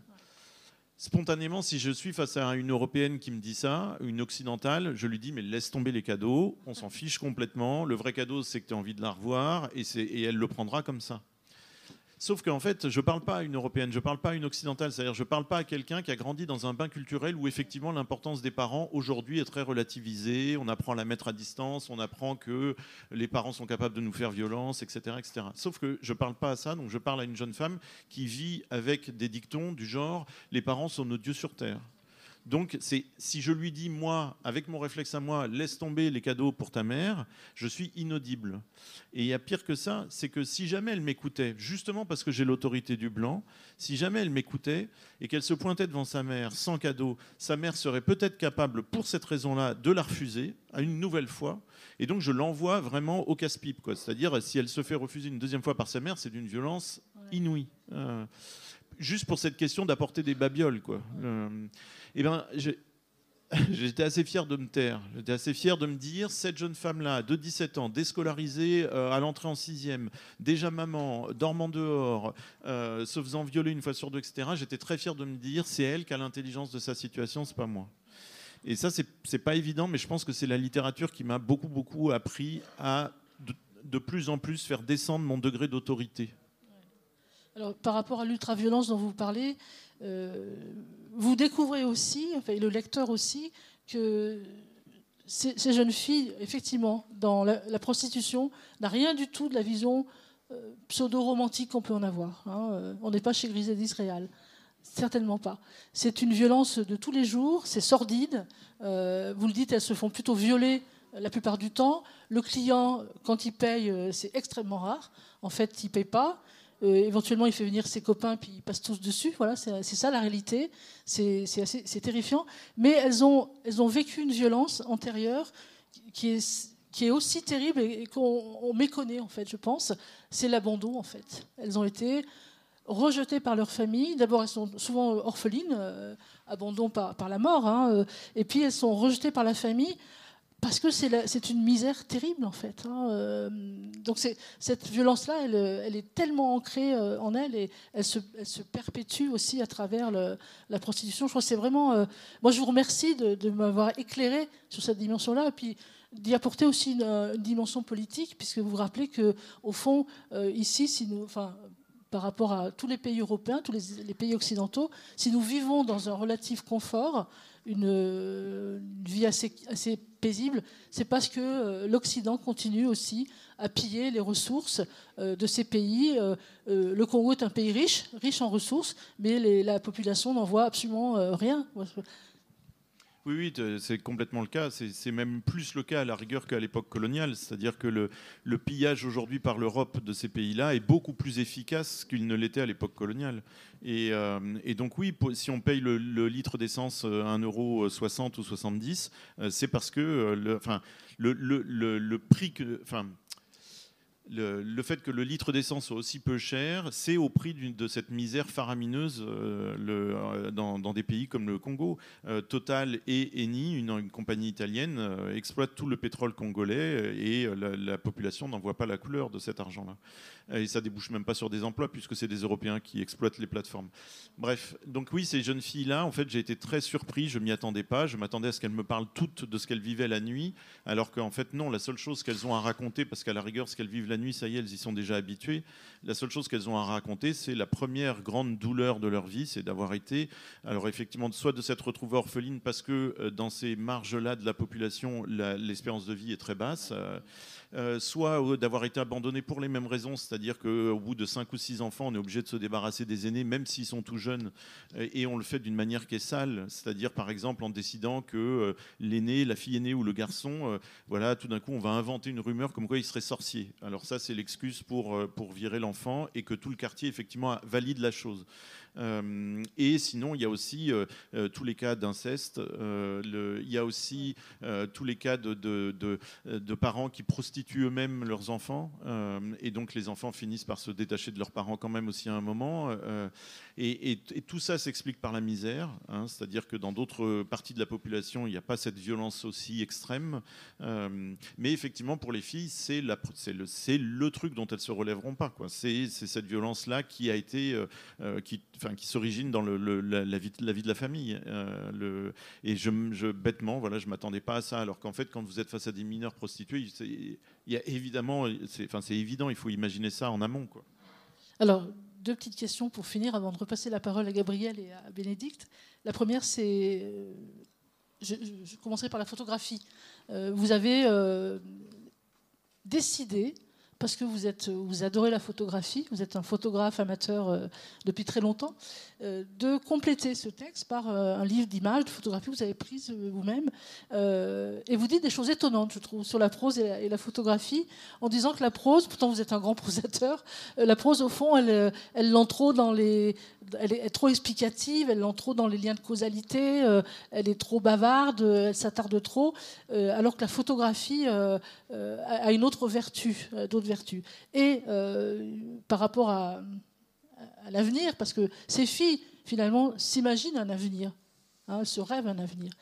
Speaker 5: Spontanément, si je suis face à une Européenne qui me dit ça, une Occidentale, je lui dis mais laisse tomber les cadeaux, on s'en fiche complètement. Le vrai cadeau, c'est que tu as envie de la revoir et, et elle le prendra comme ça. Sauf qu'en fait, je ne parle pas à une européenne, je ne parle pas à une occidentale, c'est-à-dire je ne parle pas à quelqu'un qui a grandi dans un bain culturel où effectivement l'importance des parents aujourd'hui est très relativisée, on apprend à la mettre à distance, on apprend que les parents sont capables de nous faire violence, etc. etc. Sauf que je ne parle pas à ça, donc je parle à une jeune femme qui vit avec des dictons du genre les parents sont nos dieux sur terre. Donc, si je lui dis, moi, avec mon réflexe à moi, laisse tomber les cadeaux pour ta mère, je suis inaudible. Et il y a pire que ça, c'est que si jamais elle m'écoutait, justement parce que j'ai l'autorité du blanc, si jamais elle m'écoutait et qu'elle se pointait devant sa mère sans cadeau, sa mère serait peut-être capable, pour cette raison-là, de la refuser à une nouvelle fois. Et donc, je l'envoie vraiment au casse-pipe. C'est-à-dire, si elle se fait refuser une deuxième fois par sa mère, c'est d'une violence inouïe. Euh, juste pour cette question d'apporter des babioles. Quoi. Euh, eh ben, j'étais assez fier de me taire. J'étais assez fier de me dire, cette jeune femme-là, de 17 ans, déscolarisée euh, à l'entrée en sixième, déjà maman, dormant dehors, euh, se faisant violer une fois sur deux, etc. J'étais très fier de me dire, c'est elle qui a l'intelligence de sa situation, c'est pas moi. Et ça, c'est pas évident, mais je pense que c'est la littérature qui m'a beaucoup, beaucoup appris à de plus en plus faire descendre mon degré d'autorité.
Speaker 3: Par rapport à l'ultraviolence dont vous parlez, euh, vous découvrez aussi, enfin, le lecteur aussi, que ces, jeunes filles, effectivement, dans la, prostitution, n'a rien du tout de la vision euh, pseudo-romantique qu'on peut en avoir. Hein. Euh, on n'est pas chez Griselda réal. Certainement pas. C'est une violence de tous les jours, c'est sordide. Vous le dites, elles se font plutôt violer la plupart du temps. Le client, quand il paye, c'est extrêmement rare. En fait, il ne paye pas. Éventuellement, il fait venir ses copains, puis ils passent tous dessus. Voilà, c'est ça la réalité. C'est terrifiant. Mais elles ont, elles ont vécu une violence antérieure qui est qui est aussi terrible et qu'on méconnaît en fait, je pense, c'est l'abandon en fait. Elles ont été rejetées par leur famille. D'abord, elles sont souvent orphelines, euh, abandon par, par, la mort, hein, euh, et puis elles sont rejetées par la famille parce que c'est une misère terrible en fait. Hein, euh, donc cette violence-là, elle, est tellement ancrée en elle et elle se, perpétue aussi à travers la prostitution. Je crois que c'est vraiment. moi, je vous remercie de, m'avoir éclairé sur cette dimension-là. Et puis, d'y apporter aussi une, dimension politique, puisque vous vous rappelez que, au fond, euh, ici, par rapport à tous les pays européens, tous les, pays occidentaux, si nous vivons dans un relatif confort, une, vie assez, paisible, c'est parce que euh, l'Occident continue aussi à piller les ressources euh, de ces pays. le Congo est un pays riche, riche en ressources, mais la population n'en voit absolument rien.
Speaker 5: Oui, oui, c'est complètement le cas. C'est même plus le cas à la rigueur qu'à l'époque coloniale. C'est-à-dire que le, pillage aujourd'hui par l'Europe de ces pays-là est beaucoup plus efficace qu'il ne l'était à l'époque coloniale. Et, euh, donc oui, si on paye le, litre d'essence 1,60€ ou 70, euh, c'est parce que le, le, prix que... Enfin, le, fait que le litre d'essence soit aussi peu cher, c'est au prix de cette misère faramineuse euh, euh, dans, des pays comme le Congo. Euh, Total et Eni, une, compagnie italienne, exploitent tout le pétrole congolais et la, population n'en voit pas la couleur de cet argent-là. Et ça débouche même pas sur des emplois puisque c'est des Européens qui exploitent les plateformes. Bref, donc oui, ces jeunes filles-là, en fait, j'ai été très surpris, je m'y attendais pas, je m'attendais à ce qu'elles me parlent toutes de ce qu'elles vivaient la nuit, alors qu'en fait non, la seule chose qu'elles ont à raconter, parce qu'à la rigueur, ce qu'elles vivent la nuit, ça y est, elles y sont déjà habituées. La seule chose qu'elles ont à raconter, c'est la première grande douleur de leur vie, c'est d'avoir été, alors effectivement, soit de s'être retrouvée orpheline parce que euh, dans ces marges-là de la population, l'espérance de vie est très basse. Euh, euh, soit d'avoir été abandonné pour les mêmes raisons, c'est-à-dire qu'au bout de 5 ou 6 enfants, on est obligé de se débarrasser des aînés, même s'ils sont tout jeunes, et on le fait d'une manière qui est sale, c'est-à-dire par exemple en décidant que l'aîné, la fille aînée ou le garçon, voilà, tout d'un coup, on va inventer une rumeur comme quoi il serait sorcier. Ça, c'est l'excuse pour, euh, pour virer l'enfant et que tout le quartier, effectivement, valide la chose. Euh, et sinon, il y a aussi euh, euh, tous les cas d'inceste. il y a aussi tous les cas de, parents qui prostituent eux-mêmes leurs enfants. et donc, les enfants finissent par se détacher de leurs parents quand même aussi à un moment. Et, tout ça s'explique par la misère. Hein. C'est-à-dire que dans d'autres parties de la population, il n'y a pas cette violence aussi extrême. mais effectivement, pour les filles, c'est le, truc dont elles se relèveront pas. C'est cette violence-là qui a été, qui s'origine dans la, vie, de la famille. Euh, et je, je, bêtement, voilà, je m'attendais pas à ça. Alors qu'en fait, quand vous êtes face à des mineurs prostitués, évidemment, c'est, évident, il faut imaginer ça en amont.
Speaker 3: Alors, deux petites questions pour finir avant de repasser la parole à Gabriel et à Bénédicte. La première, c'est, euh, je, commencerai par la photographie. Euh, vous avez décidé parce que vous, êtes, vous adorez la photographie, vous êtes un photographe amateur euh, depuis très longtemps, euh, de compléter ce texte par euh, un livre d'images, de photographies que vous avez prises vous-même. et vous dites des choses étonnantes, je trouve, sur la prose et la, photographie, en disant que la prose, pourtant vous êtes un grand prosateur, la prose, au fond, elle, elle l'entre dans les. Elle est trop explicative, elle l'entre trop dans les liens de causalité, elle est trop bavarde, elle s'attarde trop, alors que la photographie a une autre vertu, d'autres Et par rapport à l'avenir, parce que ces filles, finalement, s'imaginent un avenir. Hein, se rêvent un avenir.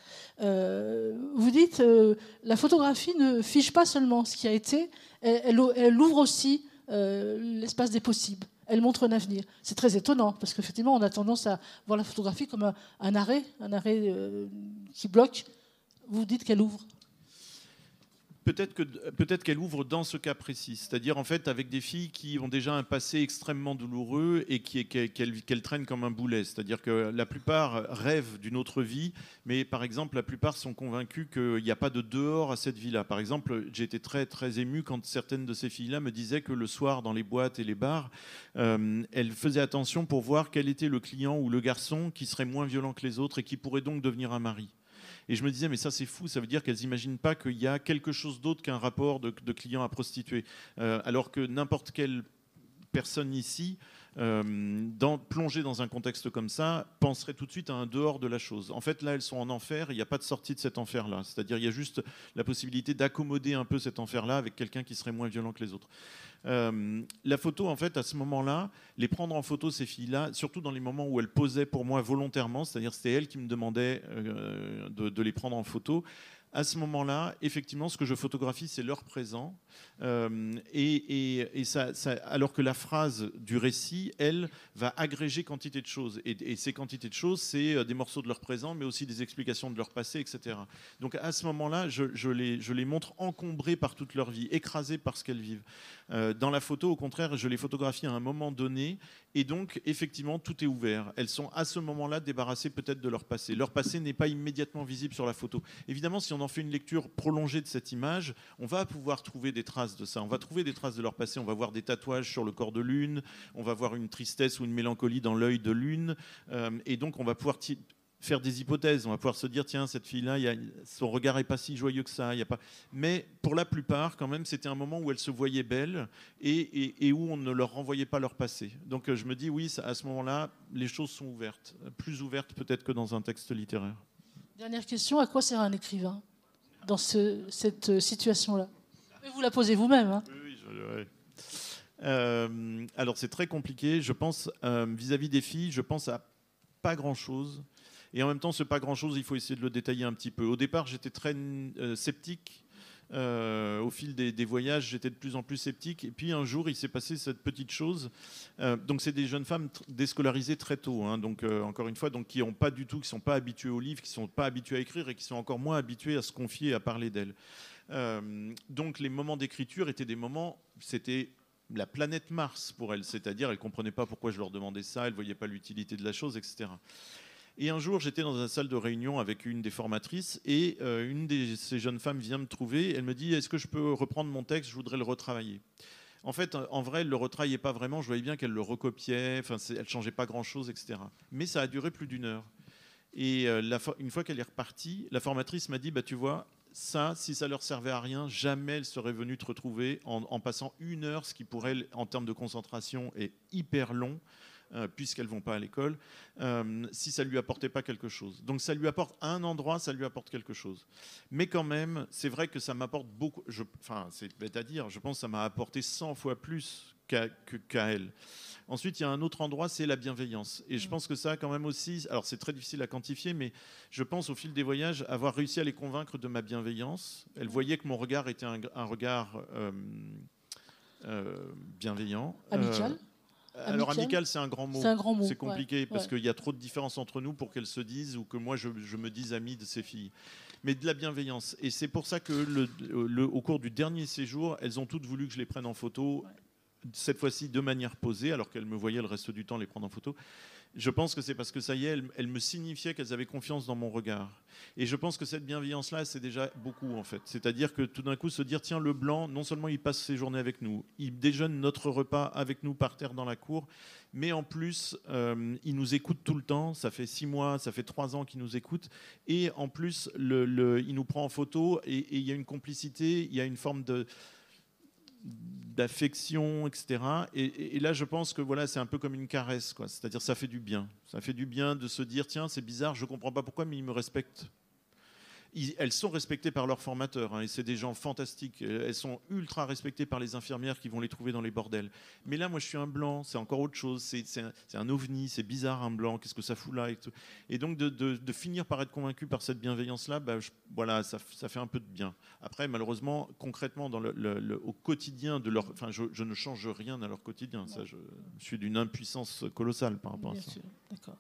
Speaker 3: Euh, vous dites, euh, la photographie ne fiche pas seulement ce qui a été, elle, ouvre aussi euh, l'espace des possibles. Elle montre un avenir. C'est très étonnant, parce qu'effectivement, on a tendance à voir la photographie comme un arrêt, un arrêt qui bloque. Vous dites qu'elle ouvre.
Speaker 5: Peut-être que peut-être qu'elle ouvre dans ce cas précis, c'est-à-dire en fait avec des filles qui ont déjà un passé extrêmement douloureux et qui qu'elles traînent comme un boulet, c'est-à-dire que la plupart rêvent d'une autre vie, mais par exemple la plupart sont convaincus qu'il n'y a pas de dehors à cette vie-là. Par exemple, j'ai été très très ému quand certaines de ces filles-là me disaient que le soir dans les boîtes et les bars, euh, elles faisaient attention pour voir quel était le client ou le garçon qui serait moins violent que les autres et qui pourrait donc devenir un mari. Et je me disais, mais ça c'est fou, ça veut dire qu'elles n'imaginent pas qu'il y a quelque chose d'autre qu'un rapport de, client à prostituée. Euh, alors que n'importe quelle personne ici, euh, dans, plongée dans un contexte comme ça, penserait tout de suite à un dehors de la chose. En fait, là, elles sont en enfer, il n'y a pas de sortie de cet enfer-là. C'est-à-dire, il y a juste la possibilité d'accommoder un peu cet enfer-là avec quelqu'un qui serait moins violent que les autres. Euh, la photo, en fait, à ce moment-là, les prendre en photo, ces filles-là, surtout dans les moments où elles posaient pour moi volontairement, c'est-à-dire c'était elles qui me demandaient euh, de, les prendre en photo, à ce moment-là, effectivement, ce que je photographie, c'est leur présent. Euh, et, ça, alors que la phrase du récit, elle, va agréger quantité de choses. Et, ces quantités de choses, c'est euh, des morceaux de leur présent, mais aussi des explications de leur passé, etc. Donc à ce moment-là, je, les, montre encombrées par toute leur vie, écrasées par ce qu'elles vivent. Euh, dans la photo, au contraire, je les photographie à un moment donné, et donc effectivement, tout est ouvert. Elles sont à ce moment-là débarrassées peut-être de leur passé. Leur passé n'est pas immédiatement visible sur la photo. Évidemment, si on en fait une lecture prolongée de cette image, on va pouvoir trouver des traces de ça. On va trouver des traces de leur passé. On va voir des tatouages sur le corps de l'une. On va voir une tristesse ou une mélancolie dans l'œil de l'une. Euh, et donc, on va pouvoir faire des hypothèses. On va pouvoir se dire, tiens, cette fille-là, son regard est pas si joyeux que ça. Mais pour la plupart, quand même, c'était un moment où elles se voyaient belles et, où on ne leur renvoyait pas leur passé. Donc euh, je me dis, oui, à ce moment-là, les choses sont ouvertes. Plus ouvertes peut-être que dans un texte littéraire.
Speaker 3: Dernière question, à quoi sert un écrivain dans cette euh, Vous la posez vous-même. Hein
Speaker 5: oui, oui, euh, alors c'est très compliqué. Je pense vis-à-vis -vis des filles, je pense à pas grand-chose. Et en même temps, ce pas grand-chose, il faut essayer de le détailler un petit peu. Au départ, j'étais très euh, sceptique. Euh, au fil des, voyages, j'étais de plus en plus sceptique. Et puis un jour, il s'est passé cette petite chose. Euh, donc, c'est des jeunes femmes déscolarisées très tôt. Hein. donc, encore une fois, donc qui ont pas du tout, qui sont pas habituées au livre, qui sont pas habituées à écrire et qui sont encore moins habituées à se confier, à parler d'elles. Donc, les moments d'écriture étaient des moments, c'était la planète Mars pour elles, c'est-à-dire elles comprenaient pas pourquoi je leur demandais ça, elles voyaient pas l'utilité de la chose, etc. Et un jour, j'étais dans une salle de réunion avec une des formatrices et euh, une de ces jeunes femmes vient me trouver. Elle me dit Est-ce que je peux reprendre mon texte Je voudrais le retravailler? En fait, en vrai, elle ne le retravaillait pas vraiment. Je voyais bien qu'elle le recopiait. Enfin, elle changeait pas grand-chose, etc. Mais ça a duré plus d'une heure. Et euh, une fois qu'elle est repartie, la formatrice m'a dit bah, Tu vois, ça, si ça leur servait à rien, jamais elle serait venue te retrouver en, passant une heure, ce qui pour elle, en termes de concentration, est hyper long. Euh, puisqu'elles vont pas à l'école, euh, si ça lui apportait pas quelque chose. Donc ça lui apporte un endroit, ça lui apporte quelque chose. Mais quand même, c'est vrai que ça m'apporte beaucoup. enfin, c'est bête à dire. Je pense que ça m'a apporté 100 fois plus qu'à elle. Ensuite, il y a un autre endroit, c'est la bienveillance. Et je pense que ça, quand même aussi, alors c'est très difficile à quantifier, mais je pense au fil des voyages avoir réussi à les convaincre de ma bienveillance. Elles voyaient que mon regard était un, regard euh, bienveillant.
Speaker 3: Amical?
Speaker 5: alors amical, c'est un grand mot. C'est compliqué parce qu'il y a trop de différences entre nous pour qu'elles se disent ou que moi je, me dise amie de ces filles. Mais de la bienveillance. Et c'est pour ça que le, au cours du dernier séjour, elles ont toutes voulu que je les prenne en photo. Cette fois-ci de manière posée, alors qu'elles me voyaient le reste du temps les prendre en photo. Je pense que c'est parce que ça y est, elles, me signifiaient qu'elles avaient confiance dans mon regard. Et je pense que cette bienveillance-là, c'est déjà beaucoup en fait. C'est-à-dire que tout d'un coup, se dire, tiens, le blanc, non seulement il passe ses journées avec nous, il déjeune notre repas avec nous par terre dans la cour, mais en plus, euh, il nous écoute tout le temps. Ça fait six mois, ça fait trois ans qu'il nous écoute. Et en plus, il nous prend en photo et il y a une complicité, il y a une forme de d'affection, etc. Et, là, je pense que voilà, c'est un peu comme une caresse, quoi. C'est-à-dire, ça fait du bien. Ça fait du bien de se dire, tiens, c'est bizarre, je comprends pas pourquoi, mais il me respecte elles sont respectées par leurs formateurs, hein, et c'est des gens fantastiques. Elles sont ultra respectées par les infirmières qui vont les trouver dans les bordels. Mais là, moi, je suis un blanc, c'est encore autre chose. C'est un, ovni, c'est bizarre un blanc. Qu'est-ce que ça fout là et, donc de, finir par être convaincu par cette bienveillance-là, bah, voilà, ça, fait un peu de bien. Après, malheureusement, concrètement, dans le, au quotidien de leur, enfin, je, ne change rien à leur quotidien. Ça, je, suis d'une impuissance colossale par rapport à ça.
Speaker 3: D'accord.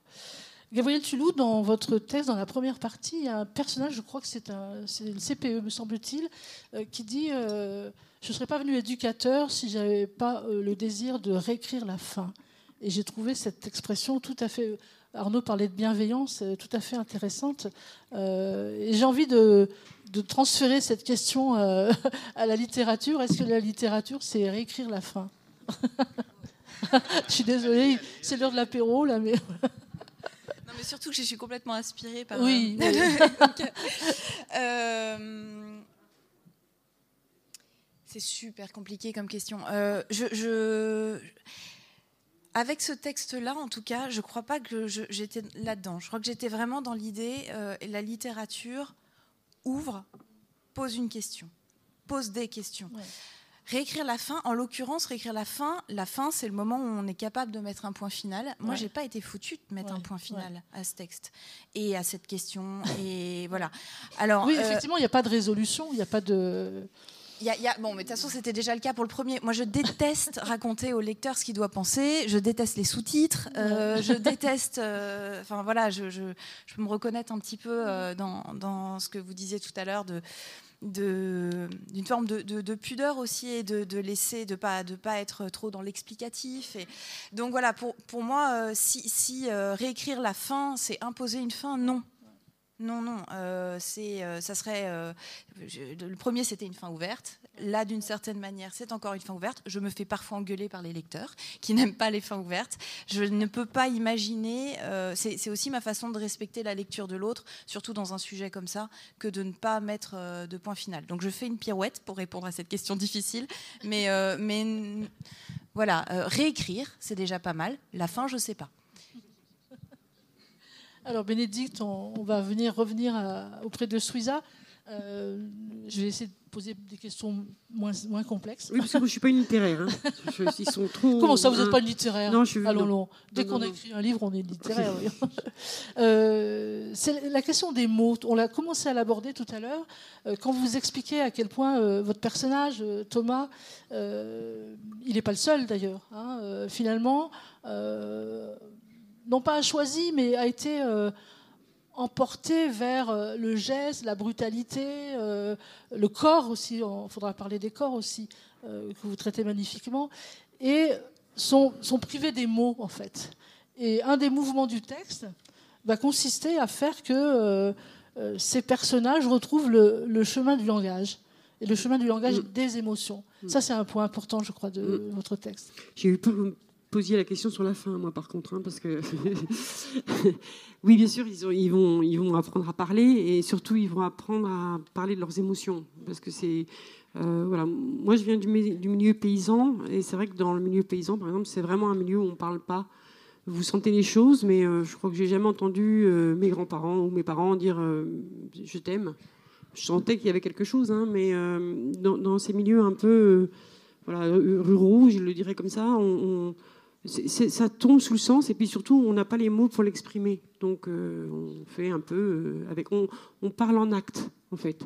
Speaker 3: Gabriel Tulou, dans votre texte, dans la première partie, il y a un personnage, je crois que c'est le CPE, me semble-t-il, euh, qui dit Je ne serais pas venu éducateur si j'avais pas le désir de réécrire la fin. Et j'ai trouvé cette expression tout à fait. Arnaud parlait de bienveillance, tout à fait intéressante. et j'ai envie de, de, transférer cette question à la littérature. Est-ce que la littérature, c'est réécrire la fin? Je suis désolée, c'est l'heure de l'apéro, là, mais.
Speaker 4: non, mais surtout que je suis complètement inspirée par.
Speaker 3: Oui.
Speaker 4: Euh, c'est super compliqué comme question. Euh, je, Avec ce texte-là, en tout cas, je ne crois pas que j'étais là-dedans. Je crois que j'étais vraiment dans l'idée, euh, la littérature ouvre, pose une question, pose des questions. Réécrire la fin, en l'occurrence, réécrire la fin, la fin, c'est le moment où on est capable de mettre un point final. Moi, j'ai pas été foutue de mettre un point final à ce texte et à cette question. et voilà. Alors,
Speaker 3: oui, euh, effectivement, il n'y a pas de résolution, il n'y a pas de.
Speaker 4: Y a, y a, bon, mais de toute façon, c'était déjà le cas pour le premier. Moi, je déteste raconter au lecteur ce qu'il doit penser. Je déteste les sous-titres. Euh, je déteste. Euh, enfin, voilà, je, je, je, peux me reconnaître un petit peu dans, dans, ce que vous disiez tout à l'heure de d'une forme de, pudeur aussi et de, laisser de pas de pas être trop dans l'explicatif et donc voilà pour, pour moi euh, si, si euh, réécrire la fin c'est imposer une fin non non, non, euh, c'est, euh, ça serait. Euh, le premier, c'était une fin ouverte. Là, d'une certaine manière, c'est encore une fin ouverte. Je me fais parfois engueuler par les lecteurs qui n'aiment pas les fins ouvertes. Je ne peux pas imaginer. c'est, aussi ma façon de respecter la lecture de l'autre, surtout dans un sujet comme ça, que de ne pas mettre de point final. Donc, je fais une pirouette pour répondre à cette question difficile. Mais, mais voilà, réécrire, c'est déjà pas mal. La fin, je ne sais pas.
Speaker 3: Alors Bénédicte, on, va venir revenir auprès de Suiza. Euh, je vais essayer de poser des questions moins, moins complexes.
Speaker 2: Oui, parce que moi, je ne suis pas une littéraire. Hein. ils sont trop,
Speaker 3: Comment ça, vous n'êtes pas une littéraire
Speaker 2: Non, je suis...
Speaker 3: Allons, non. Dès qu'on écrit un livre, on est littéraire. euh, c'est la question des mots. On l'a commencé à l'aborder tout à l'heure. Euh, quand vous expliquez à quel point euh, votre personnage, Thomas, il n'est pas le seul d'ailleurs. Hein, finalement non pas choisi, mais a été euh, emporté vers euh, le geste, la brutalité, euh, le corps aussi, il faudra parler des corps aussi, que vous traitez magnifiquement, et sont, sont, privés des mots en fait. Et un des mouvements du texte va consister à faire que ces personnages retrouvent le, chemin du langage et le chemin du langage mm. des émotions. Mm. Ça, c'est un point important, je crois, de mm. votre texte.
Speaker 2: J'ai eu posiez la question sur la fin, moi, par contre, hein, parce que oui, bien sûr, ils, ils, vont, ils vont apprendre à parler et surtout, ils vont apprendre à parler de leurs émotions, parce que c'est euh, voilà. Moi, je viens du, milieu paysan et c'est vrai que dans le milieu paysan, par exemple, c'est vraiment un milieu où on ne parle pas. Vous sentez les choses, mais euh, je crois que j'ai jamais entendu euh, mes grands-parents ou mes parents dire je t'aime. Je sentais qu'il y avait quelque chose, hein, mais dans, dans, ces milieux un peu voilà, ruraux, je le dirais comme ça, on ça tombe sous le sens et puis surtout on n'a pas les mots pour l'exprimer. Donc euh, on fait un peu euh, avec, on, parle en acte en fait.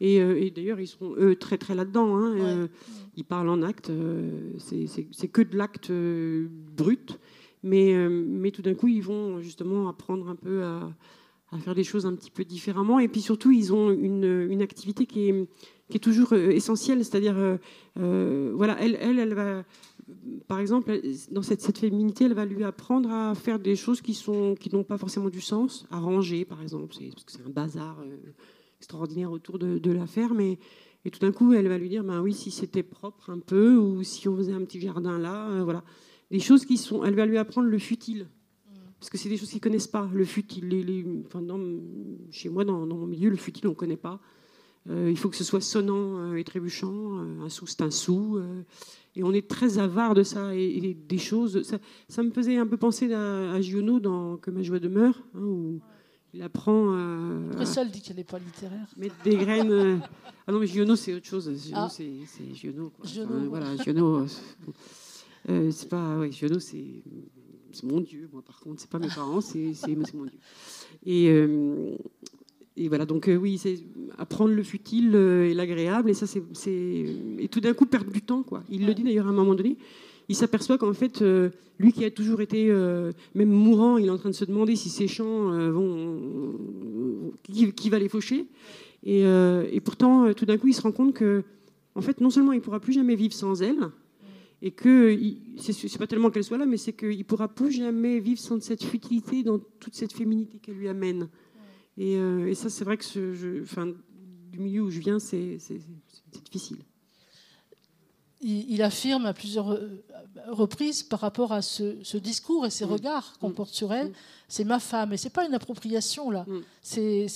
Speaker 2: Et, euh, d'ailleurs ils sont eux très très là-dedans. Hein, ils parlent en acte. c'est que de l'acte brut, mais mais tout d'un coup ils vont justement apprendre un peu à, à, faire des choses un petit peu différemment. Et puis surtout ils ont une, une activité qui est qui est toujours essentielle, c'est-à-dire voilà elle elle elle va par exemple, dans cette, cette, féminité, elle va lui apprendre à faire des choses qui sont qui n'ont pas forcément du sens, à ranger, par exemple, parce que c'est un bazar euh, extraordinaire autour de, de, la ferme. Et, tout d'un coup, elle va lui dire, ben oui, si c'était propre un peu, ou si on faisait un petit jardin là, euh, voilà, des choses qui sont. Elle va lui apprendre le futile, parce que c'est des choses qu'ils connaissent pas. Le futile, les, enfin, chez moi, dans, dans, mon milieu, le futile, on connaît pas. Euh, il faut que ce soit sonnant et trébuchant. un sou, c'est un sou. Et on est très avare de ça et, des choses. Ça, me faisait un peu penser à, à Giono dans Que ma joie demeure, hein, où il apprend.
Speaker 3: Euh, seul dit qu'elle n'est pas littéraire.
Speaker 2: Mettre des graines. Euh, ah non, mais Giono, c'est autre chose. Giono, ah. c'est Giono. Giono. voilà, Giono. Euh, c'est pas. Ouais, Giono, c'est. C'est mon Dieu, moi par contre, c'est pas mes parents, c'est mon Dieu. Et, euh, et voilà, donc euh, oui, c'est apprendre le futile euh, et l'agréable, et ça, c'est et tout d'un coup perdre du temps, quoi. Il le dit d'ailleurs à un moment donné. il s'aperçoit qu'en fait, lui qui a toujours été, même mourant, il est en train de se demander si ces champs vont, qui, va les faucher. Et, et pourtant, tout d'un coup, il se rend compte que, en fait, non seulement il pourra plus jamais vivre sans elle, et que c'est pas tellement qu'elle soit là, mais c'est qu'il pourra plus jamais vivre sans cette futilité, dans toute cette féminité qu'elle lui amène. Et, euh, et, ça, c'est vrai que ce, je, enfin, du milieu où je viens, c'est difficile.
Speaker 3: Il, affirme à plusieurs euh, reprises par rapport à ce, discours et ces mm. regards qu'on mm. porte sur elle, mm. c'est ma femme. Et c'est pas une appropriation là. C'est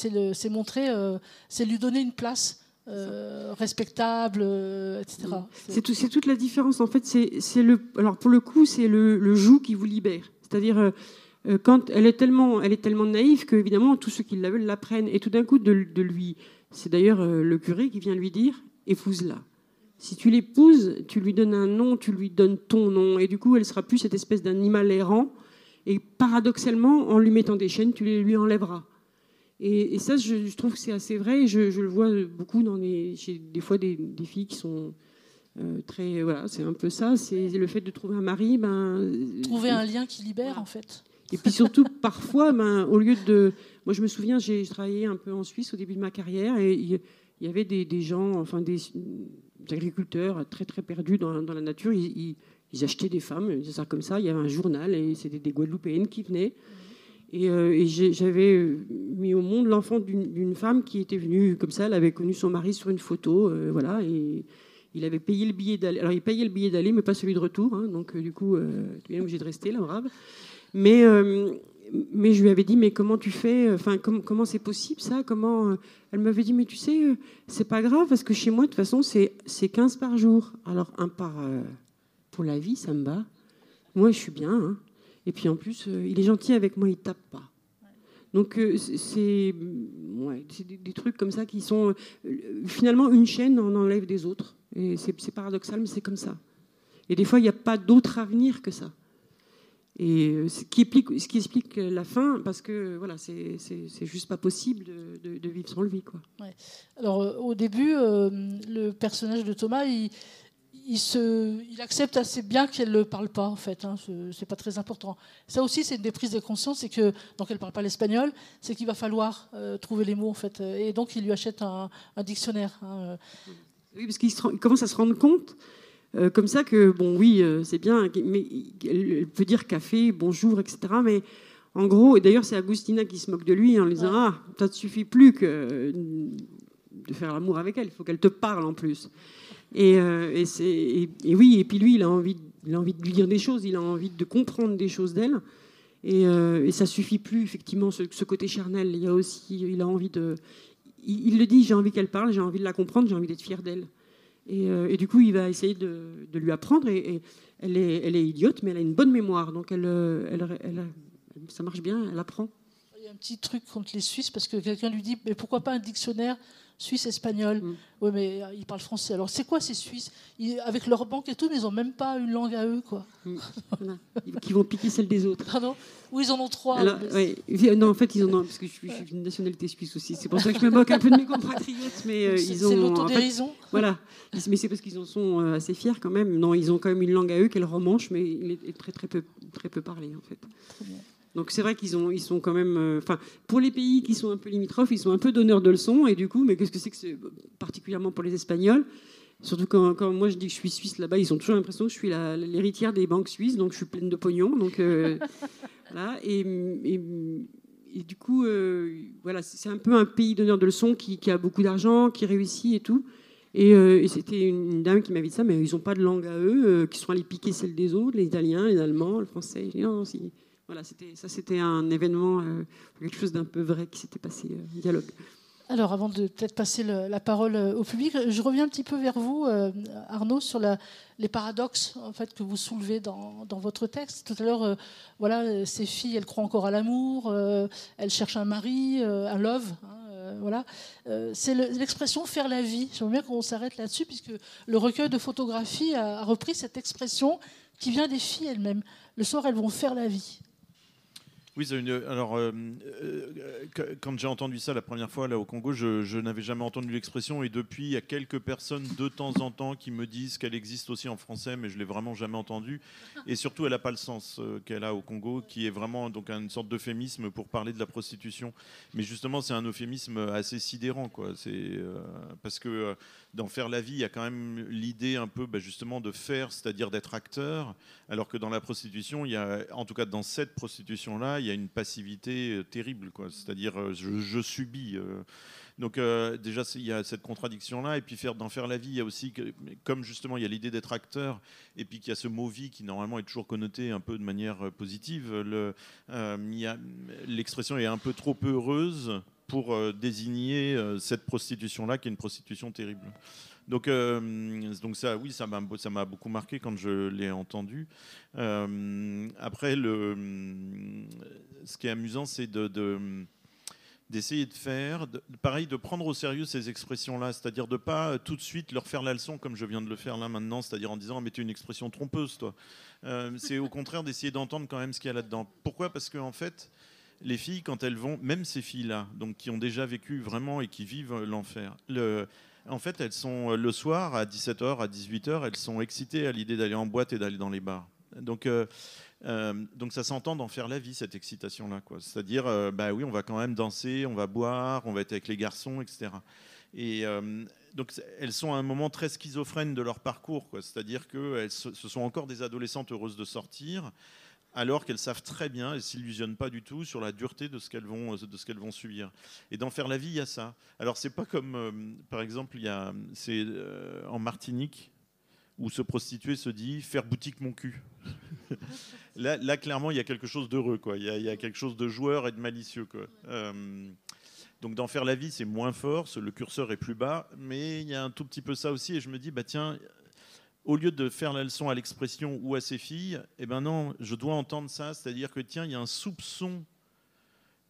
Speaker 3: montrer, euh, c'est lui donner une place euh, respectable, euh, etc.
Speaker 2: C'est tout, toute la différence. En fait, c'est le. Alors pour le coup, c'est le, le, joug qui vous libère. C'est-à-dire euh, quand elle est tellement, elle est tellement naïve que évidemment tous ceux qui la veulent l'apprennent. Et tout d'un coup, de, de, lui, c'est d'ailleurs le curé qui vient lui dire épouse-la. Si tu l'épouses, tu lui donnes un nom, tu lui donnes ton nom, et du coup, elle sera plus cette espèce d'animal errant. Et paradoxalement, en lui mettant des chaînes, tu les lui enlèveras. Et, ça, je, trouve que c'est assez vrai. Je, je, le vois beaucoup dans chez des fois des, filles qui sont euh, très. Voilà, c'est un peu ça. C'est le fait de trouver un mari. Ben,
Speaker 3: trouver un lien qui libère, en fait.
Speaker 2: Et puis surtout, parfois, ben, au lieu de. Moi, je me souviens, j'ai travaillé un peu en Suisse au début de ma carrière et il y, avait des, gens, enfin des, agriculteurs très très perdus dans, la nature. Ils, ils, achetaient des femmes, c'est ça comme ça. Il y avait un journal et c'était des Guadeloupéennes qui venaient. Et, euh, j'avais euh, mis au monde l'enfant d'une femme qui était venue comme ça. Elle avait connu son mari sur une photo, euh, voilà. Et il avait payé le billet d'aller. Alors il payait le billet d'aller, mais pas celui de retour. Hein, donc du coup, tu es obligé de rester là, brave. Mais mais je lui avais dit, mais comment tu fais Enfin, comment c'est possible ça Comment Elle m'avait dit, mais tu sais, c'est pas grave parce que chez moi, de toute façon, c'est 15 par jour. Alors un par pour la vie, ça me bat. Moi, je suis bien. Hein. Et puis en plus, euh, il est gentil avec moi, il tape pas. Donc euh, c'est des, trucs comme ça qui sont euh, finalement une chaîne en enlève des autres. Et c'est paradoxal, mais c'est comme ça. Et des fois, il n'y a pas d'autre avenir que ça. Et ce qui explique, ce qui explique la fin, parce que voilà, c'est juste pas possible de, de, vivre sans lui. Quoi.
Speaker 3: Alors au début, le personnage de Thomas, il, il, se, il accepte assez bien qu'elle ne parle pas, en fait. Hein, c'est pas très important. Ça aussi, c'est une des prises de conscience, c'est que, donc elle parle pas l'espagnol, c'est qu'il va falloir euh, trouver les mots, en fait. Et donc, il lui achète un, dictionnaire. Hein, euh.
Speaker 2: Oui, parce qu'il commence à se rendre compte, euh, comme ça, que, bon, oui, c'est bien, mais elle peut dire café, bonjour, etc. Mais en gros, et d'ailleurs, c'est Agustina qui se moque de lui en lui disant Ah, ça ne suffit plus que de faire l'amour avec elle, il faut qu'elle te parle en plus. Euh, et, et, oui, et puis lui, il a, envie, il a envie de lui dire des choses, il a envie de comprendre des choses d'elle. Et, euh, et, ça suffit plus, effectivement, ce, côté charnel. Il y a aussi, il a envie de. Il, le dit, j'ai envie qu'elle parle, j'ai envie de la comprendre, j'ai envie d'être fier d'elle. Et, euh, et, du coup, il va essayer de, lui apprendre. Et, elle, est, idiote, mais elle a une bonne mémoire. Donc, elle, ça marche bien, elle apprend.
Speaker 3: Il y a un petit truc contre les Suisses, parce que quelqu'un lui dit Mais pourquoi pas un dictionnaire Suisse, espagnol. Mm. Oui, mais euh, ils parlent français. Alors, c'est quoi ces Suisses? Avec leur banque et tout, mais ils n'ont même pas une langue à eux, quoi. Mm.
Speaker 2: Qui vont piquer celle des autres.
Speaker 3: Pardon? Oui, ils en ont trois.
Speaker 2: Non, en fait, ils en ont, parce que je suis, une nationalité suisse aussi. C'est pour ça que je me moque un peu de mes compatriotes. Mais euh, ils ont.
Speaker 3: C'est l'autodérision.
Speaker 2: voilà. Mais c'est parce qu'ils en sont euh, assez fiers quand même. Non, ils ont quand même une langue à eux, qu'elle romanche, mais il est très, très peu, très peu parlé, en fait. Très bien. Donc c'est vrai qu'ils ont, ils sont quand même, euh, enfin, pour les pays qui sont un peu limitrophes, ils sont un peu donneurs de leçons. Et du coup, mais qu'est-ce que c'est que c'est particulièrement pour les Espagnols? Surtout quand, quand, moi je dis que je suis suisse là-bas, ils ont toujours l'impression que je suis l'héritière des banques suisses, donc je suis pleine de pognon. Donc euh, voilà. Et, et, du coup, euh, voilà, c'est un peu un pays donneur de leçons qui, qui a beaucoup d'argent, qui réussit et tout. Et, c'était une dame qui m'avait dit ça, mais ils n'ont pas de langue à eux, qui sont allés piquer celle des autres, les Italiens, les Allemands, le Français. non, si, voilà, ça c'était un événement, euh, quelque chose d'un peu vrai qui s'était passé, euh, dialogue.
Speaker 3: Alors, avant de peut-être passer la parole euh, au public, je reviens un petit peu vers vous, Arnaud, sur les paradoxes en fait que vous soulevez dans, votre texte. Tout à l'heure, voilà, ces filles, elles croient encore à l'amour, elles cherchent un mari, un love. Hein, voilà, c'est l'expression faire la vie. J'aimerais bien qu'on s'arrête là-dessus, puisque le recueil de photographies a repris cette expression qui vient des filles elles-mêmes. Le soir, elles vont faire la vie.
Speaker 5: Oui, alors euh, euh, quand j'ai entendu ça la première fois là au Congo, je, n'avais jamais entendu l'expression et depuis il y a quelques personnes de temps en temps qui me disent qu'elle existe aussi en français, mais je l'ai vraiment jamais entendue et surtout elle n'a pas le sens euh, qu'elle a au Congo, qui est vraiment donc une sorte d'euphémisme pour parler de la prostitution. Mais justement, c'est un euphémisme assez sidérant, quoi. C'est parce que d'en faire la vie, il y a quand même l'idée un peu bah, justement de faire, c'est-à-dire d'être acteur, alors que dans la prostitution, il y a, en tout cas dans cette prostitution là, il une passivité euh, terrible, quoi. C'est-à-dire, euh, je, subis. Euh. Donc déjà, il y a cette contradiction-là, et puis faire d'en faire la vie, il y a aussi, comme justement, il y a l'idée d'être acteur, et puis qu'il y a ce mot vie qui normalement est toujours connoté un peu de manière positive. L'expression est un peu trop heureuse pour désigner cette prostitution-là, qui est une prostitution terrible. Donc, euh, donc ça, oui, ça m'a, beaucoup marqué quand je l'ai entendu. Euh, après, le, ce qui est amusant, c'est de, d'essayer de faire, pareil, de prendre au sérieux ces expressions-là, c'est-à-dire de pas tout de suite leur faire la leçon comme je viens de le faire là maintenant, c'est-à-dire en disant mais tu une expression trompeuse, toi. Euh, c'est au contraire d'essayer d'entendre quand même ce qu'il y a là-dedans. Pourquoi? Parce qu'en en fait, les filles, quand elles vont, même ces filles-là, donc qui ont déjà vécu vraiment et qui vivent l'enfer, le, en fait, elles sont euh, le soir à 17h, à 18h, elles sont excitées à l'idée d'aller en boîte et d'aller dans les bars. Donc, euh, euh, donc ça s'entend d'en faire la vie, cette excitation-là. C'est-à-dire, bah oui, on va quand même danser, on va boire, on va être avec les garçons, etc. Et donc elles sont à un moment très schizophrène de leur parcours. C'est-à-dire que ce sont encore des adolescentes heureuses de sortir alors qu'elles savent très bien et s'illusionnent pas du tout sur la dureté de ce qu'elles vont, de ce qu'elles vont subir. Et d'en faire la vie, il y a ça. Alors c'est pas comme, euh, par exemple, il y a, c'est euh, en Martinique où se prostituer se dit faire boutique mon cul. là, là, clairement, il y a quelque chose d'heureux, quoi. Il y, a, quelque chose de joueur et de malicieux, quoi. Euh, donc d'en faire la vie, c'est moins fort, le curseur est plus bas, mais il y a un tout petit peu ça aussi. Et je me dis, bah tiens, au lieu de faire la leçon à l'expression ou à ses filles, eh ben non, je dois entendre ça, c'est-à-dire que tiens, il y a un soupçon,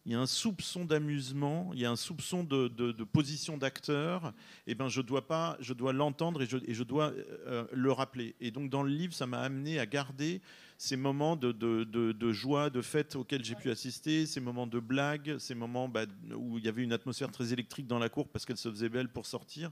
Speaker 5: il y a un soupçon d'amusement, il y a un soupçon de, position d'acteur, eh ben je dois pas, je dois l'entendre et je, dois euh, le rappeler. Et donc dans le livre, ça m'a amené à garder ces moments de, joie, de fête auxquels j'ai pu assister, ces moments de blague, ces moments bah, où il y avait une atmosphère très électrique dans la cour parce qu'elle se faisait belle pour sortir.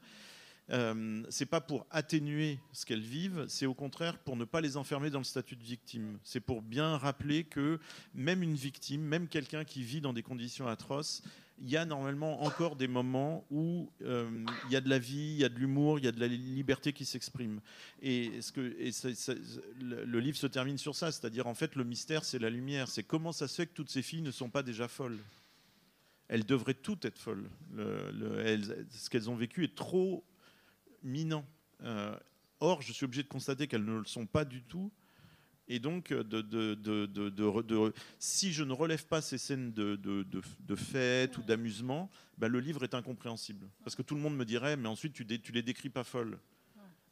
Speaker 5: Euh, c'est pas pour atténuer ce qu'elles vivent, c'est au contraire pour ne pas les enfermer dans le statut de victime. C'est pour bien rappeler que même une victime, même quelqu'un qui vit dans des conditions atroces, il y a normalement encore des moments où euh, il y a de la vie, il y a de l'humour, il y a de la liberté qui s'exprime. Et, le livre se termine sur ça, c'est-à-dire en fait le mystère, c'est la lumière. C'est comment ça se fait que toutes ces filles ne sont pas déjà folles elles devraient toutes être folles. ce qu'elles ont vécu est trop minant. Euh, or, je suis obligé de constater qu'elles ne le sont pas du tout. Et donc, de, si je ne relève pas ces scènes de, fête ou d'amusement, bah, le livre est incompréhensible. Parce que tout le monde me dirait, mais ensuite, tu, tu les décris pas folles.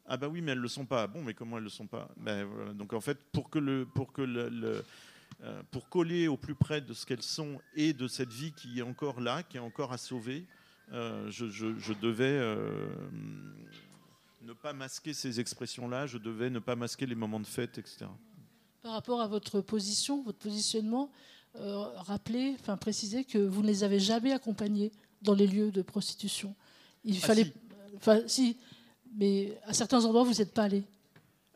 Speaker 5: Ah bah oui, mais elles le sont pas. Bon, mais comment elles le sont pas? Ben, Donc en fait, pour que le, pour que le, euh, pour coller au plus près de ce qu'elles sont et de cette vie qui est encore là, qui est encore à sauver, euh, je, devais euh, ne pas masquer ces expressions-là, je devais ne pas masquer les moments de fête, etc.
Speaker 3: Par rapport à votre position, votre positionnement, euh, rappelez, enfin précisez que vous ne les avez jamais accompagnés dans les lieux de prostitution. Il ah, fallait, enfin si, mais à certains endroits vous n'êtes pas allé.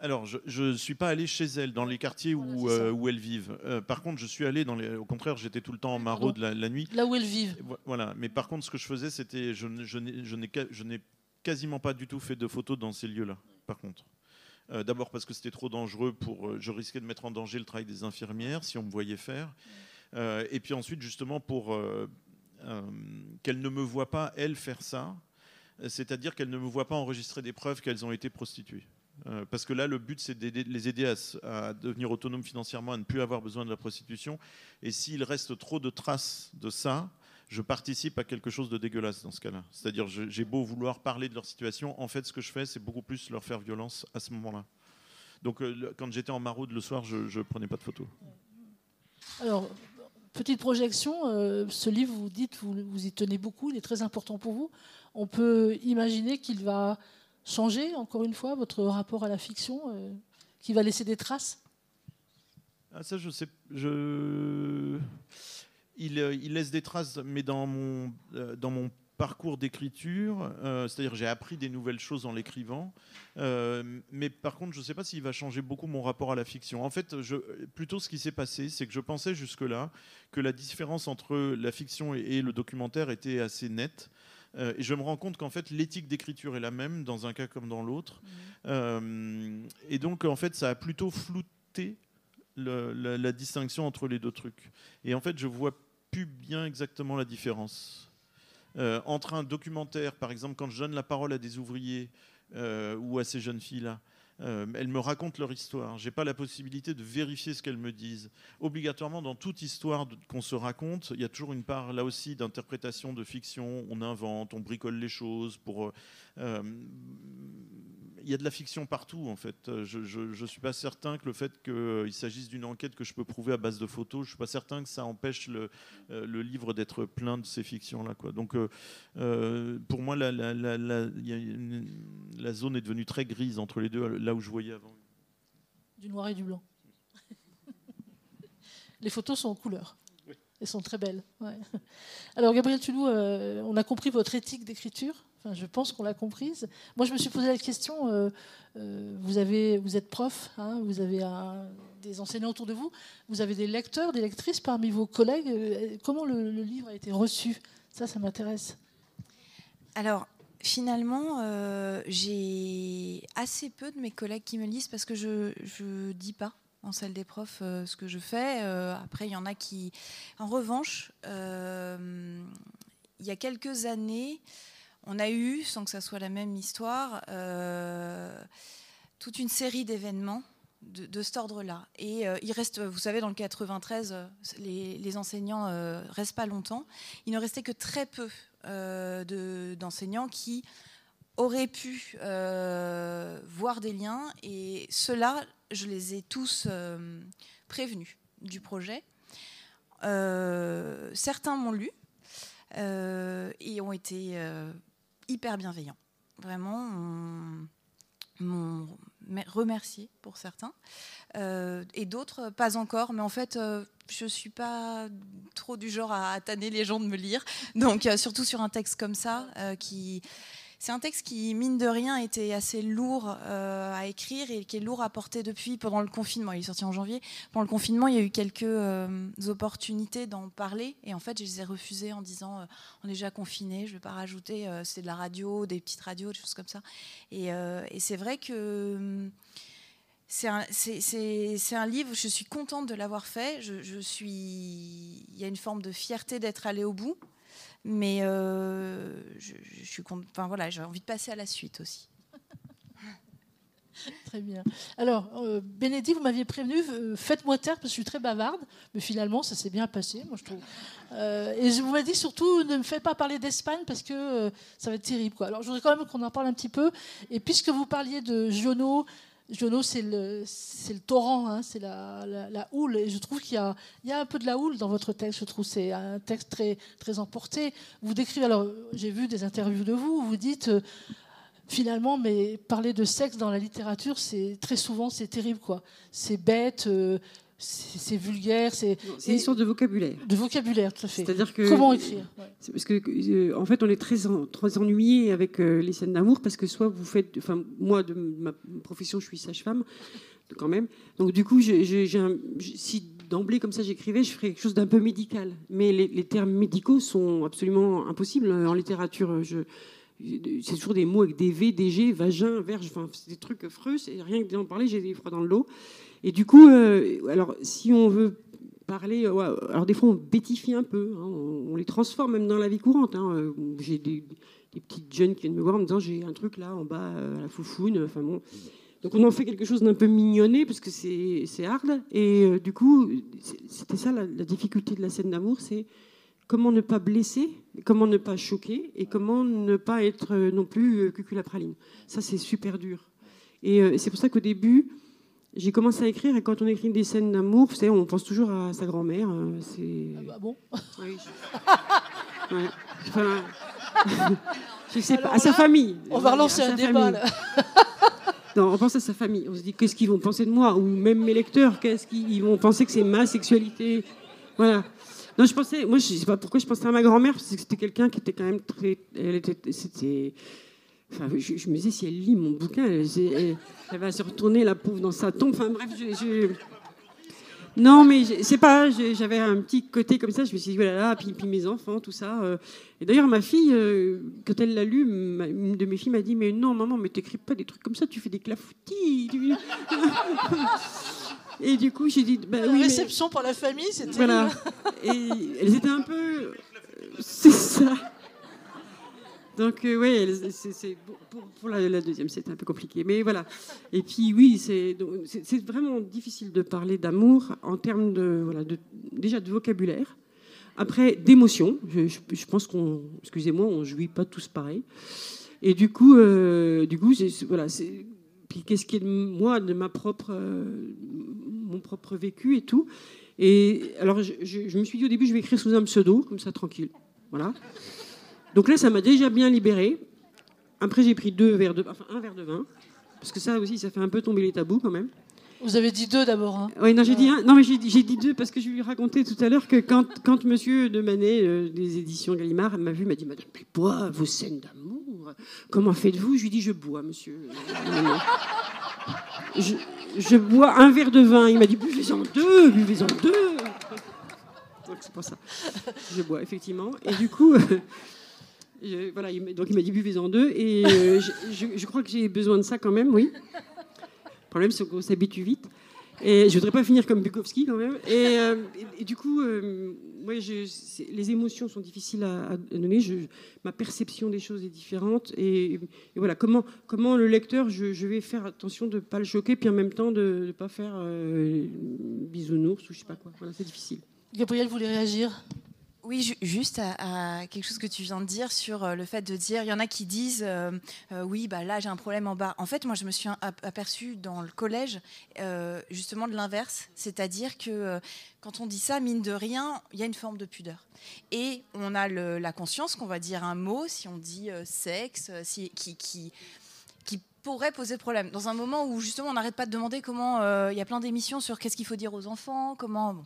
Speaker 5: Alors, je ne suis pas allé chez elles, dans les quartiers où, euh, où elles vivent. Euh, par contre, je suis allé dans les. Au contraire, j'étais tout le temps en maraude la, la, nuit.
Speaker 3: Là où elles vivent.
Speaker 5: Voilà. Mais par contre, ce que je faisais, c'était. Je, je n'ai quasiment pas du tout fait de photos dans ces lieux-là, par contre. Euh, d'abord parce que c'était trop dangereux pour. je risquais de mettre en danger le travail des infirmières si on me voyait faire. et puis ensuite, justement, pour qu'elles ne me voient pas, elles, faire ça. C'est-à-dire qu'elles ne me voient pas enregistrer des preuves qu'elles ont été prostituées. Euh, parce que là, le but, c'est de les aider à, devenir autonomes financièrement, à ne plus avoir besoin de la prostitution. Et s'il reste trop de traces de ça, je participe à quelque chose de dégueulasse dans ce cas-là. C'est-à-dire, j'ai beau vouloir parler de leur situation, en fait, ce que je fais, c'est beaucoup plus leur faire violence à ce moment-là. Donc, euh, quand j'étais en maraude le soir, je ne prenais pas de photos.
Speaker 3: Alors, petite projection, euh, ce livre, vous dites, vous, vous y tenez beaucoup, il est très important pour vous. On peut imaginer qu'il va changer, encore une fois, votre rapport à la fiction, euh, qui va laisser des traces?
Speaker 5: Ah, ça, je sais. Je... Il, il, laisse des traces, mais dans mon, dans mon parcours d'écriture, euh, c'est-à-dire j'ai appris des nouvelles choses en l'écrivant, euh, mais par contre je ne sais pas s'il va changer beaucoup mon rapport à la fiction. En fait, je, plutôt ce qui s'est passé, c'est que je pensais jusque-là que la différence entre la fiction et, le documentaire était assez nette. Euh, et je me rends compte qu'en fait l'éthique d'écriture est la même dans un cas comme dans l'autre. Mmh. et donc en fait ça a plutôt flouté la, la distinction entre les deux trucs. Et en fait je vois plus bien exactement la différence. Euh, entre un documentaire, par exemple, quand je donne la parole à des ouvriers euh, ou à ces jeunes filles-là, euh, elles me racontent leur histoire. Je n'ai pas la possibilité de vérifier ce qu'elles me disent. Obligatoirement, dans toute histoire qu'on se raconte, il y a toujours une part là aussi d'interprétation, de fiction. On invente, on bricole les choses pour y a de la fiction partout, en fait. Euh, je ne suis pas certain que le fait qu'il s'agisse d'une enquête que je peux prouver à base de photos, je ne suis pas certain que ça empêche le, euh, le livre d'être plein de ces fictions-là. Donc, euh, pour moi, la, la, la, la, zone est devenue très grise entre les deux, là où je voyais avant.
Speaker 3: Du noir et du blanc. les photos sont en couleur. Elles sont très belles. Alors, Gabriel Tulou, on a compris votre éthique d'écriture je pense qu'on l'a comprise. Moi, je me suis posé la question. Euh, euh, vous, êtes prof, hein, vous avez des enseignants autour de vous, vous avez des lecteurs, des lectrices parmi vos collègues. Euh, comment le, livre a été reçu? Ça, ça m'intéresse.
Speaker 4: Alors, finalement, j'ai assez peu de mes collègues qui me lisent parce que je ne dis pas en salle des profs ce que je fais. après, il y en a qui... En revanche, il y a quelques années, on a eu, sans que ça soit la même histoire, euh, toute une série d'événements de, cet ordre-là. Et euh, il reste, vous savez, dans le 93, les, enseignants ne restent pas longtemps. Il ne restait que très peu euh, d'enseignants qui auraient pu voir des liens. Et ceux-là, je les ai tous prévenus du projet. certains m'ont lu. et ont été hyper bienveillants. Vraiment, m'ont remercié pour certains. Euh, et d'autres, pas encore. Mais en fait, euh, je suis pas trop du genre à, tanner les gens de me lire. Donc, euh, surtout sur un texte comme ça, qui c'est un texte qui, mine de rien, était assez lourd euh, à écrire et qui est lourd à porter depuis pendant le confinement. Il est sorti en janvier. Pendant le confinement, il y a eu quelques euh, opportunités d'en parler et en fait, je les ai refusées en disant euh, on est déjà confiné, je ne vais pas rajouter, c'est de la radio, des petites radios, des choses comme ça. Et, c'est vrai que. C'est un, livre, je suis contente de l'avoir fait. Je, suis, il y a une forme de fierté d'être allée au bout. Mais euh, je, suis enfin, voilà, j'ai envie de passer à la suite aussi.
Speaker 3: Très bien. Alors, euh, Bénédicte, vous m'aviez prévenu, euh, faites-moi taire parce que je suis très bavarde, mais finalement, ça s'est bien passé, moi je trouve. Euh, et je vous m'avez dit surtout, ne me faites pas parler d'Espagne parce que ça va être terrible. Alors, je voudrais quand même qu'on en parle un petit peu. Et puisque vous parliez de Giono, Jono, c'est le, torrent, hein, c'est la, houle. Et je trouve qu'il y a, un peu de la houle dans votre texte. Je trouve c'est un texte très, très emporté. Vous décrivez, alors j'ai vu des interviews de vous, vous dites euh, finalement, mais parler de sexe dans la littérature, c'est très souvent c'est terrible, quoi. C'est bête. Euh, c'est vulgaire, c'est
Speaker 2: une sorte de vocabulaire.
Speaker 3: De vocabulaire, tout à fait.
Speaker 2: C'est-à-dire que
Speaker 3: comment écrire?
Speaker 2: Parce que euh, en fait, on est très, très ennuyé avec euh, les scènes d'amour parce que soit vous faites, enfin moi de ma profession, je suis sage-femme quand même. Donc du coup, un, si d'emblée comme ça j'écrivais, je ferais quelque chose d'un peu médical. Mais les, les, termes médicaux sont absolument impossibles en littérature. Je, c'est toujours des mots avec des V, des G, vagin, verge, enfin, c'est des trucs affreux. Rien que d'en parler, j'ai des froids dans le dos. Et du coup, euh, alors, si on veut parler, alors des fois on bêtifie un peu, hein, on, les transforme même dans la vie courante. Hein. Euh, j'ai des, petites jeunes qui viennent me voir en me disant j'ai un truc là en bas euh, à la foufoune. Enfin bon. Donc on en fait quelque chose d'un peu mignonné parce que c'est hard. Et du coup, c'était ça la, difficulté de la scène d'amour, c'est comment ne pas blesser, comment ne pas choquer et comment ne pas être non plus cuculapraline. Ça c'est super dur. Et c'est pour ça qu'au début, j'ai commencé à écrire et quand on écrit des scènes d'amour, vous savez, on pense toujours à sa grand-mère. Euh, c'est.
Speaker 3: Ah bah bon
Speaker 2: oui, je... sais pas, à sa famille.
Speaker 3: On va relancer un débat là.
Speaker 2: on pense à sa famille. On se dit qu'est-ce qu'ils vont penser de moi? Ou même mes lecteurs, qu'est-ce qu'ils vont penser que c'est ma sexualité? Voilà. Non, je pensais, moi, je sais pas pourquoi je pensais à ma grand-mère, parce que c'était quelqu'un qui était quand même très. Elle était. C'était. Enfin, je, me disais, si elle lit mon bouquin, elle, va se retourner, la pauvre, dans sa tombe. Enfin, bref, je. Non, mais c'est pas. J'avais un petit côté comme ça. Je me suis dit, voilà, puis, puis mes enfants, tout ça. Euh. Et d'ailleurs, ma fille, euh, quand elle l'a lu, une de mes filles m'a dit, mais non, maman, mais t'écris pas des trucs comme ça. Tu fais des clafoutis. Et du coup, j'ai dit.
Speaker 3: Bah, la réception pour la famille, c'était.
Speaker 2: Voilà. Et elles étaient un peu. C'est ça. Donc, euh, oui, c'est, pour, la, deuxième, c'était un peu compliqué. Mais voilà. Et puis, oui, c'est, c'est, vraiment difficile de parler d'amour en termes de, déjà de vocabulaire. Après, d'émotion. Je, pense qu'on, excusez-moi, on jouit pas tous pareil. Et du coup, euh, du coup, voilà, c'est, puis qu'est-ce qui est de moi, de ma propre, mon propre vécu et tout. Et alors, je, je, me suis dit au début, je vais écrire sous un pseudo, comme ça, tranquille. Voilà. Donc là, ça m'a déjà bien libéré. Après, j'ai pris deux verres de, enfin, un verre de vin, parce que ça aussi, ça fait un peu tomber les tabous quand même.
Speaker 3: Vous avez dit deux d'abord. Hein.
Speaker 2: Oui, non, j'ai dit un. Non, mais j'ai dit deux parce que je lui racontais tout à l'heure que quand, quand Monsieur de Manet euh, des éditions Gallimard m'a vu, m'a dit Madame Pupois, vos scènes d'amour, comment faites-vous? Je lui dis Je bois, Monsieur. je, je, bois un verre de vin. Il m'a dit Buvez-en deux, buvez-en deux. Donc c'est pour ça. Je bois effectivement. Et du coup. Voilà, donc il m'a dit buvez-en deux. Et euh, je, crois que j'ai besoin de ça quand même, oui. Le problème, c'est qu'on s'habitue vite. Et je voudrais pas finir comme Bukowski quand même. Et, euh, du coup, euh, les émotions sont difficiles à, donner. Je, ma perception des choses est différente. Et, voilà, comment, le lecteur, je, vais faire attention de ne pas le choquer, puis en même temps de ne pas faire bisounours ou je sais pas quoi. C'est difficile.
Speaker 3: Gabriel voulait réagir?
Speaker 4: Oui, juste à, quelque chose que tu viens de dire sur euh, le fait de dire, il y en a qui disent, euh, euh, oui, bah là j'ai un problème en bas. En fait, moi je me suis aperçue dans le collège justement de l'inverse, c'est-à-dire que quand on dit ça, mine de rien, il y a une forme de pudeur. Et on a la conscience qu'on va dire un mot, si on dit sexe, si, qui, pourrait poser problème. Dans un moment où justement on n'arrête pas de demander comment, il y a plein d'émissions sur qu'est-ce qu'il faut dire aux enfants, comment...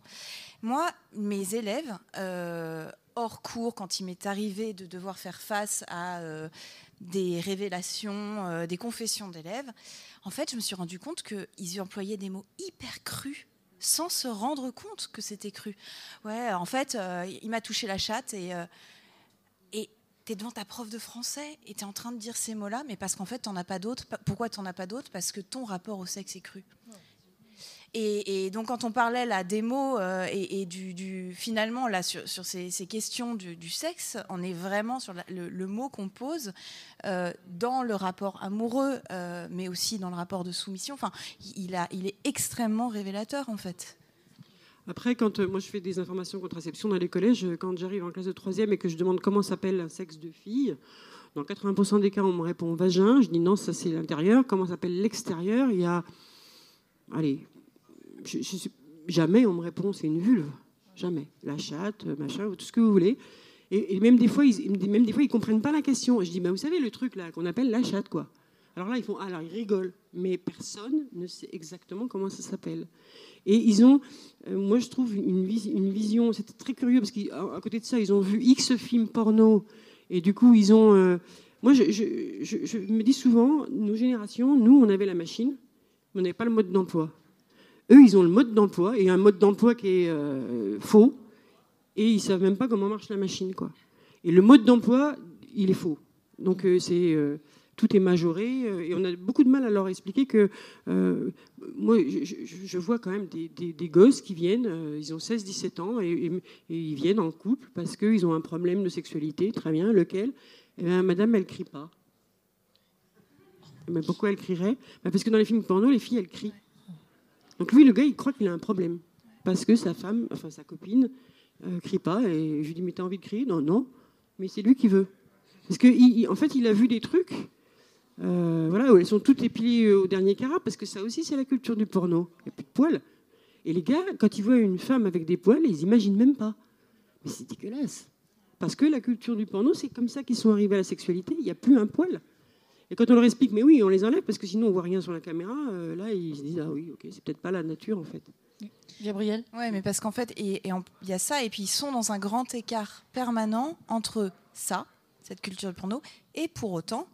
Speaker 4: Moi, mes élèves, euh, hors cours, quand il m'est arrivé de devoir faire face à euh, des révélations, euh, des confessions d'élèves, en fait, je me suis rendu compte qu'ils employaient des mots hyper crus sans se rendre compte que c'était cru. Ouais, en fait, il m'a touché la chatte et es devant ta prof de français et tu es en train de dire ces mots-là, mais parce qu'en fait, t'en as pas d'autres. Pourquoi t'en as pas d'autres? Parce que ton rapport au sexe est cru. Et, donc, quand on parlait là des mots euh, et, du, finalement là sur, ces, questions du, sexe, on est vraiment sur le, mot qu'on pose euh, dans le rapport amoureux, euh, mais aussi dans le rapport de soumission. Enfin, il, a, il est extrêmement révélateur en fait.
Speaker 2: Après, quand moi je fais des informations contraception dans les collèges, quand j'arrive en classe de troisième et que je demande comment s'appelle un sexe de fille, dans 80% des cas, on me répond vagin. Je dis non, ça c'est l'intérieur. Comment s'appelle l'extérieur? Il y a, allez, jamais on me répond c'est une vulve. Jamais. La chatte, machin, tout ce que vous voulez. Et, même des fois, ils, même comprennent pas la question. je dis, bah, vous savez le truc là qu'on appelle la chatte, quoi. Alors là, ils font, alors ils rigolent, mais personne ne sait exactement comment ça s'appelle. Et ils ont, euh, moi je trouve une, vision, c'était très curieux parce qu'à côté de ça, ils ont vu X films porno et du coup ils ont, euh, moi je, me dis souvent, nos générations, nous on avait la machine, mais on n'avait pas le mode d'emploi. Eux, ils ont le mode d'emploi, et un mode d'emploi qui est euh, faux, et ils ne savent même pas comment marche la machine. Quoi. Et le mode d'emploi, il est faux. Donc c'est tout est majoré, et on a beaucoup de mal à leur expliquer que moi, je, vois quand même des, des, gosses qui viennent, ils ont 16-17 ans, et, ils viennent en couple parce qu'ils ont un problème de sexualité, très bien, lequel? Eh bien, Madame, elle crie pas. Mais pourquoi elle crierait? Ben, Parce que dans les films porno, les filles, elles crient. Donc lui, le gars, il croit qu'il a un problème. Parce que sa femme, enfin sa copine, euh, crie pas. Et je lui dis, mais t'as envie de crier? Non, non. Mais c'est lui qui veut. Parce qu'en en fait, il a vu des trucs, euh, voilà, où elles sont toutes épilées au dernier carat, parce que ça aussi, c'est la culture du porno. Il n'y a plus de poils. Et les gars, quand ils voient une femme avec des poils, ils imaginent même pas. Mais c'est dégueulasse. Parce que la culture du porno, c'est comme ça qu'ils sont arrivés à la sexualité. Il n'y a plus un poil. Et quand on leur explique, mais oui, on les enlève parce que sinon on voit rien sur la caméra, euh, là ils se disent, ah oui, ok, c'est peut-être pas la nature en fait.
Speaker 6: Gabriel?
Speaker 4: Oui, mais parce qu'en fait, il y a ça, et puis ils sont dans un grand écart permanent entre ça, cette culture de porno, et pour autant,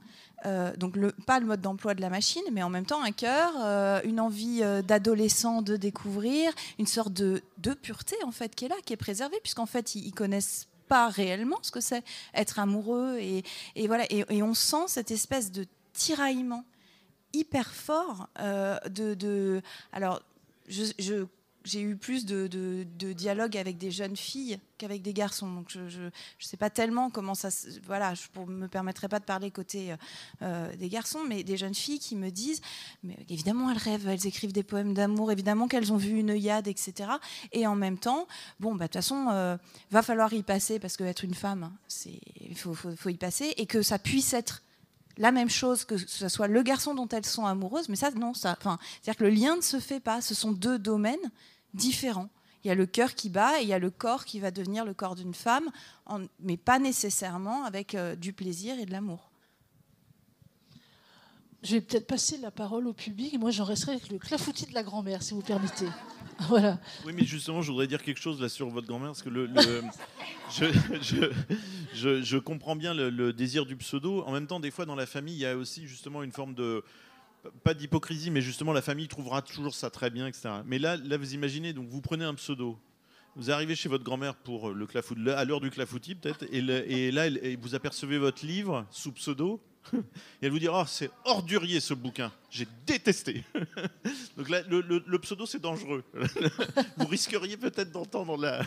Speaker 4: euh, donc pas le mode d'emploi de la machine, mais en même temps un cœur, euh, une envie euh, d'adolescent de découvrir, une sorte de, pureté en fait qui est là, qui est préservée, puisqu'en fait ils, connaissent pas réellement ce que c'est être amoureux et, voilà. Et, on sent cette espèce de tiraillement hyper fort de, alors je j'ai eu plus de, de, dialogue avec des jeunes filles qu'avec des garçons. Donc je ne sais pas tellement comment ça... Voilà, je ne me permettrai pas de parler côté euh, des garçons, mais des jeunes filles qui me disent, mais évidemment elles rêvent, elles écrivent des poèmes d'amour, évidemment qu'elles ont vu une œillade, etc. Et en même temps, bon, bah, de toute façon, euh, va falloir y passer, parce qu'être une femme, il faut, faut, faut y passer, et que ça puisse être la même chose que ce soit le garçon dont elles sont amoureuses, mais ça, non, ça, enfin, c'est-à-dire que le lien ne se fait pas. Ce sont deux domaines différents. Il y a le cœur qui bat et il y a le corps qui va devenir le corps d'une femme, mais pas nécessairement avec euh, du plaisir et de l'amour.
Speaker 6: Je vais peut-être passer la parole au public. Moi, j'en resterai avec le clafoutis de la grand-mère, si vous permettez. Voilà.
Speaker 5: Oui, mais justement, je voudrais dire quelque chose là sur votre grand-mère, parce que le, je, comprends bien le, désir du pseudo. En même temps, des fois, dans la famille, il y a aussi justement une forme de pas d'hypocrisie, mais justement, la famille trouvera toujours ça très bien, etc. Mais là, là, vous imaginez, donc vous prenez un pseudo, vous arrivez chez votre grand-mère pour le clafout, à l'heure du clafoutis peut-être, et, là, vous apercevez votre livre sous pseudo, et elle vous dit Oh, c'est ordurier ce bouquin, j'ai détesté. Donc là, le, pseudo, c'est dangereux. vous risqueriez peut-être d'entendre la.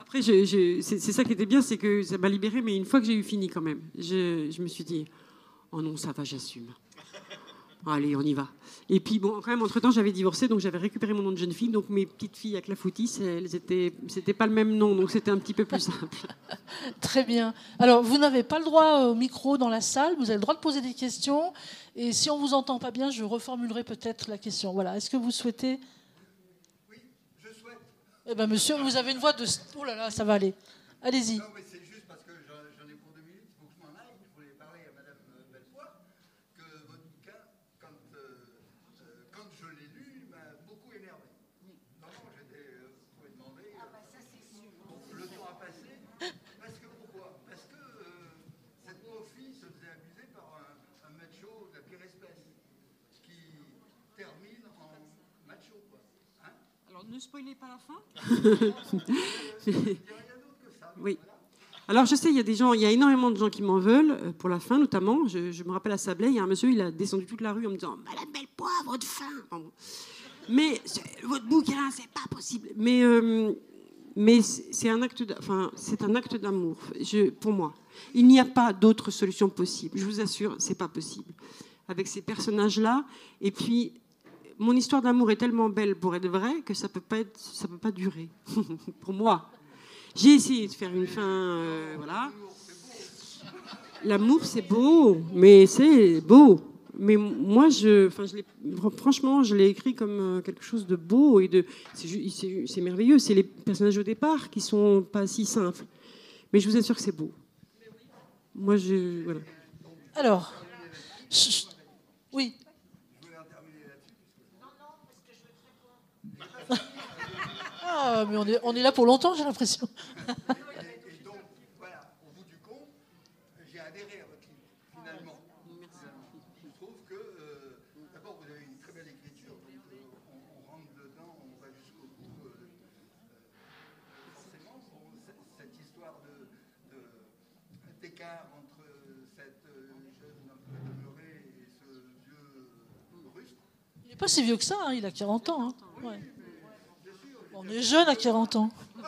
Speaker 2: Après, c'est ça qui était bien, c'est que ça m'a libéré, mais une fois que j'ai eu fini quand même, je me suis dit Oh non, ça va, j'assume. Allez, on y va. Et puis, bon, quand même, entre-temps, j'avais divorcé, donc j'avais récupéré mon nom de jeune fille. Donc, mes petites filles avec la foutis, elles étaient, c'était pas le même nom, donc c'était un petit peu plus simple.
Speaker 6: Très bien. Alors, vous n'avez pas le droit au micro dans la salle, vous avez le droit de poser des questions. Et si on vous entend pas bien, je reformulerai peut-être la question. Voilà. Est-ce que vous souhaitez?
Speaker 7: Oui, je souhaite.
Speaker 6: Eh bien, monsieur, vous avez une voix de. Oh là là, ça va aller. Allez-y.
Speaker 2: Ne spoilez pas la fin. oui. Alors je sais, il y a des gens, il y a énormément de gens qui m'en veulent euh, pour la fin, notamment. Je, me rappelle à Sablé, il y a un monsieur, il a descendu toute la rue en me disant Madame Bellepoivre de fin. Mais votre bouquin, c'est pas possible. Mais euh, mais c'est un acte, enfin c'est un acte d'amour. Pour moi, il n'y a pas d'autre solution possible. Je vous assure, c'est pas possible. Avec ces personnages-là, et puis mon histoire d'amour est tellement belle pour être vraie que ça peut pas être, ça peut pas durer. pour moi, j'ai essayé de faire une fin, euh, voilà. L'amour c'est beau, mais c'est beau. Mais moi, je, franchement, je l'ai écrit comme euh, quelque chose de beau et de, c'est merveilleux. C'est les personnages au départ qui sont pas si simples, mais je vous assure que c'est beau. Moi, je, voilà.
Speaker 6: Alors, oui. Ah, mais on est, on est là pour longtemps, j'ai l'impression.
Speaker 7: et, donc, voilà, au bout du compte, j'ai adhéré à votre livre, finalement. Je trouve que, euh, d'abord, vous avez une très belle écriture, donc euh, on, rentre dedans, on va jusqu'au bout. Euh, forcément, cette histoire d'écart de, entre cette jeune un peu demeurée et ce vieux rustre.
Speaker 6: Il n'est pas si vieux que ça, hein, il a 40 ans. Hein. Ouais. On est jeune à 40 ans.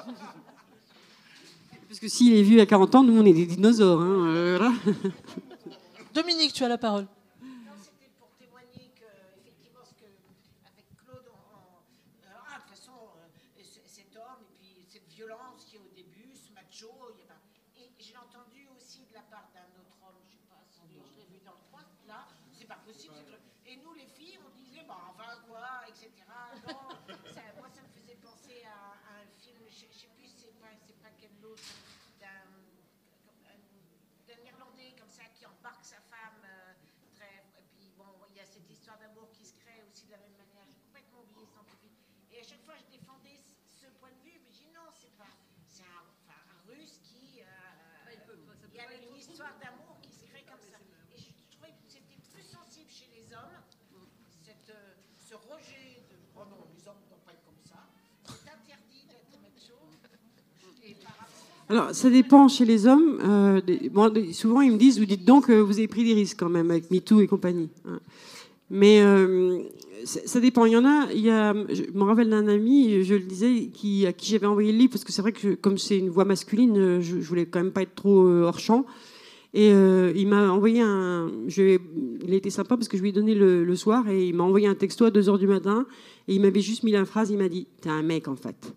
Speaker 2: Parce que s'il est vieux à 40 ans, nous, on est des dinosaures. Hein, euh,
Speaker 6: Dominique, tu as la parole.
Speaker 8: d'un Irlandais comme ça qui embarque sa femme. Euh, et puis bon, il y a cette histoire d'amour qui se crée aussi de la même manière. J'ai complètement oublié cet anthropique. Et à chaque fois, je
Speaker 6: défendais ce point de vue, mais je dis non, c'est pas. C'est un, russe qui. Euh, il, y avait une histoire d'amour qui se crée comme ça. Et je trouvais que c'était plus sensible chez les hommes, cette, euh, ce rejet
Speaker 2: Alors, ça dépend chez les hommes. Euh, souvent, ils me disent, vous dites donc, euh, vous avez pris des risques quand même avec MeToo et compagnie. hein. Mais euh, ça dépend. Il y en a, il y a je me rappelle d'un ami, je le disais, à qui j'avais envoyé le livre, parce que c'est vrai que comme c'est une voix masculine, euh, je, je voulais quand même pas être trop hors champ. Et il m'a envoyé un. Il été sympa parce que je lui ai donné le, le soir et il m'a envoyé un texto à 2h du matin et il m'avait juste mis la phrase il m'a dit T'es un mec en fait.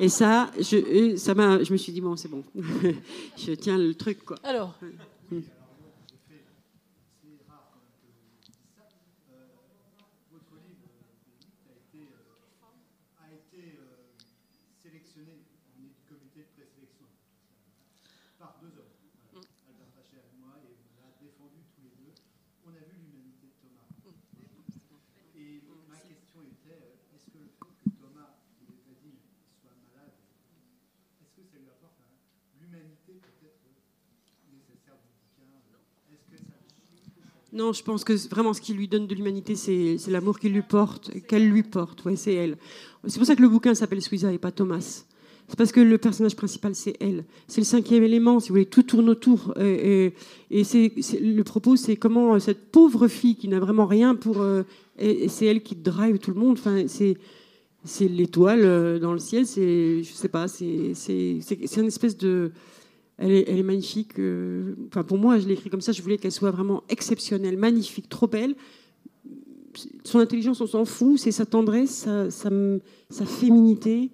Speaker 2: Et ça, je, et ça m'a, je me suis dit Bon, c'est bon. je tiens le truc quoi.
Speaker 3: Alors,
Speaker 9: Votre livre a été, a été euh, sélectionné en comité de présélection par deux hommes, voilà, Albert Pacher et moi, et on l'a défendu tous les deux. On a vu l'humanité de Thomas. Et ma question était, euh, est-ce que le fait que Thomas, vous l'avez pas dit, soit malade, est-ce que ça lui apporte un- l'humanité peut-être nécessaire du bouquin Est-ce que ça
Speaker 2: Non, je pense que vraiment ce qui lui donne de l'humanité, c'est l'amour qu'il lui porte, qu'elle lui porte. C'est elle. C'est pour ça que le bouquin s'appelle Suiza et pas Thomas. C'est parce que le personnage principal, c'est elle. C'est le cinquième élément, si vous voulez, tout tourne autour. Et, le propos, c'est comment euh, cette pauvre fille qui n'a vraiment rien pour. euh, c'est elle qui drive tout le monde. Enfin, c'est l'étoile euh, dans le ciel. C'est, je sais pas, c'est c'est une espèce de elle est, magnifique. euh, Enfin, pour moi, je l'ai écrit comme ça. Je voulais qu'elle soit vraiment exceptionnelle, magnifique, trop belle. Son intelligence, on s'en fout. C'est sa tendresse, sa, féminité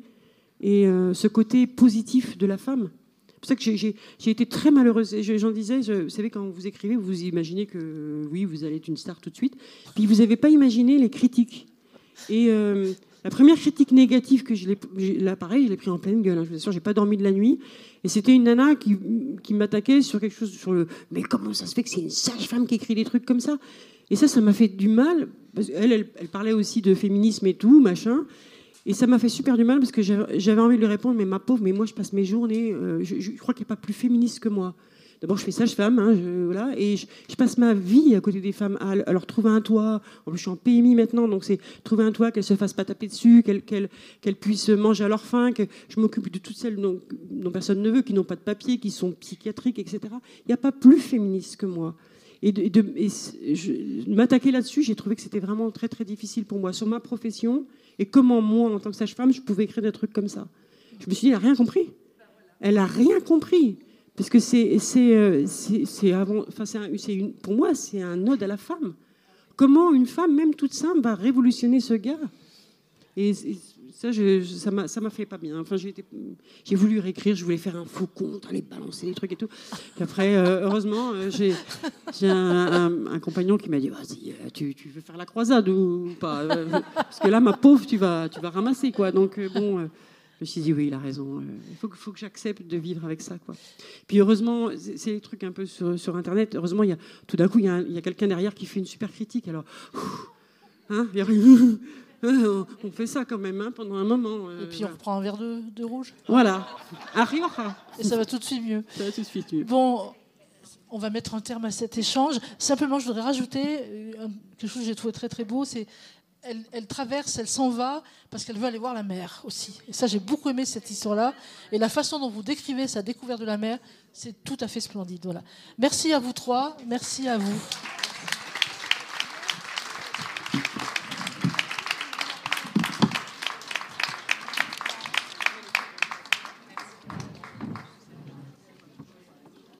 Speaker 2: et euh, ce côté positif de la femme. C'est pour ça que j'ai- été très malheureuse. J'en disais, vous savez, quand vous écrivez, vous imaginez que oui, vous allez être une star tout de suite. Puis vous n'avez pas imaginé les critiques. Et euh, la première critique négative que je l'ai, pareil, je l'ai pris en pleine gueule. hein, je vous assure, j'ai pas dormi de la nuit. Et c'était une nana qui, qui m'attaquait sur quelque chose sur le. Mais comment ça se fait que c'est une sage-femme qui écrit des trucs comme ça? Et ça, ça m'a fait du mal. Parce qu'elle, elle, elle parlait aussi de féminisme et tout, machin. Et ça m'a fait super du mal parce que j'avais j'avais envie de lui répondre, mais ma pauvre, mais moi je passe mes journées, euh, je, je crois qu'elle n'est pas plus féministe que moi. D'abord, je fais sage-femme, hein, voilà, et je, passe ma vie à côté des femmes, à, leur trouver un toit. En plus, je suis en PMI maintenant, donc c'est trouver un toit, qu'elles se fassent pas taper dessus, qu'elles qu'elles- qu'elles puissent manger à leur faim, que je m'occupe de toutes celles dont, personne ne veut, qui n'ont pas de papier, qui sont psychiatriques, etc. Il n'y a pas plus féministe que moi. Et, de, m'attaquer là-dessus, j'ai trouvé que c'était vraiment très très difficile pour moi, sur ma profession, et comment moi, en tant que sage-femme, je pouvais écrire des trucs comme ça. Je me suis dit, elle n'a rien compris. Elle a rien compris. Parce que c'est, c'est, euh, c'est, avant, enfin, c'est un- c'est une, pour moi, c'est un ode à la femme. Comment une femme, même toute simple, va révolutionner ce gars? Et ça, ça m'a, ça m'a fait pas bien. Enfin, j'ai, j'ai voulu réécrire, je voulais faire un faux compte, aller balancer des trucs et tout. Puis après, euh, heureusement, euh, j'ai, j'ai un, compagnon qui m'a dit Vas-y, tu, tu veux faire la croisade ou pas? Parce que là, ma pauvre, tu vas, tu vas ramasser. quoi. Donc, bon. Je me suis dit, oui, il a raison. euh, Il faut, que- faut que j'accepte de vivre avec ça. Quoi. Puis heureusement, c'est des trucs un peu sur, sur Internet. Heureusement, il y a, tout d'un coup, il y a, quelqu'un derrière qui fait une super critique. Alors, ouf, hein, a- on fait ça quand même hein, pendant un moment. euh,
Speaker 3: et puis on reprend un verre de, de rouge.
Speaker 2: Voilà. Rioja.
Speaker 3: Et ça va tout de suite mieux.
Speaker 2: Ça va tout de suite mieux.
Speaker 3: Bon, on va mettre un terme à cet échange. Simplement, je voudrais rajouter euh, quelque chose que j'ai trouvé très très beau, c'est elle, traverse, elle s'en va parce qu'elle veut aller voir la mer aussi. Et ça, j'ai beaucoup aimé cette histoire-là. Et la façon dont vous décrivez sa découverte de la mer, c'est tout à fait splendide. Voilà. Merci à vous trois. Merci à vous.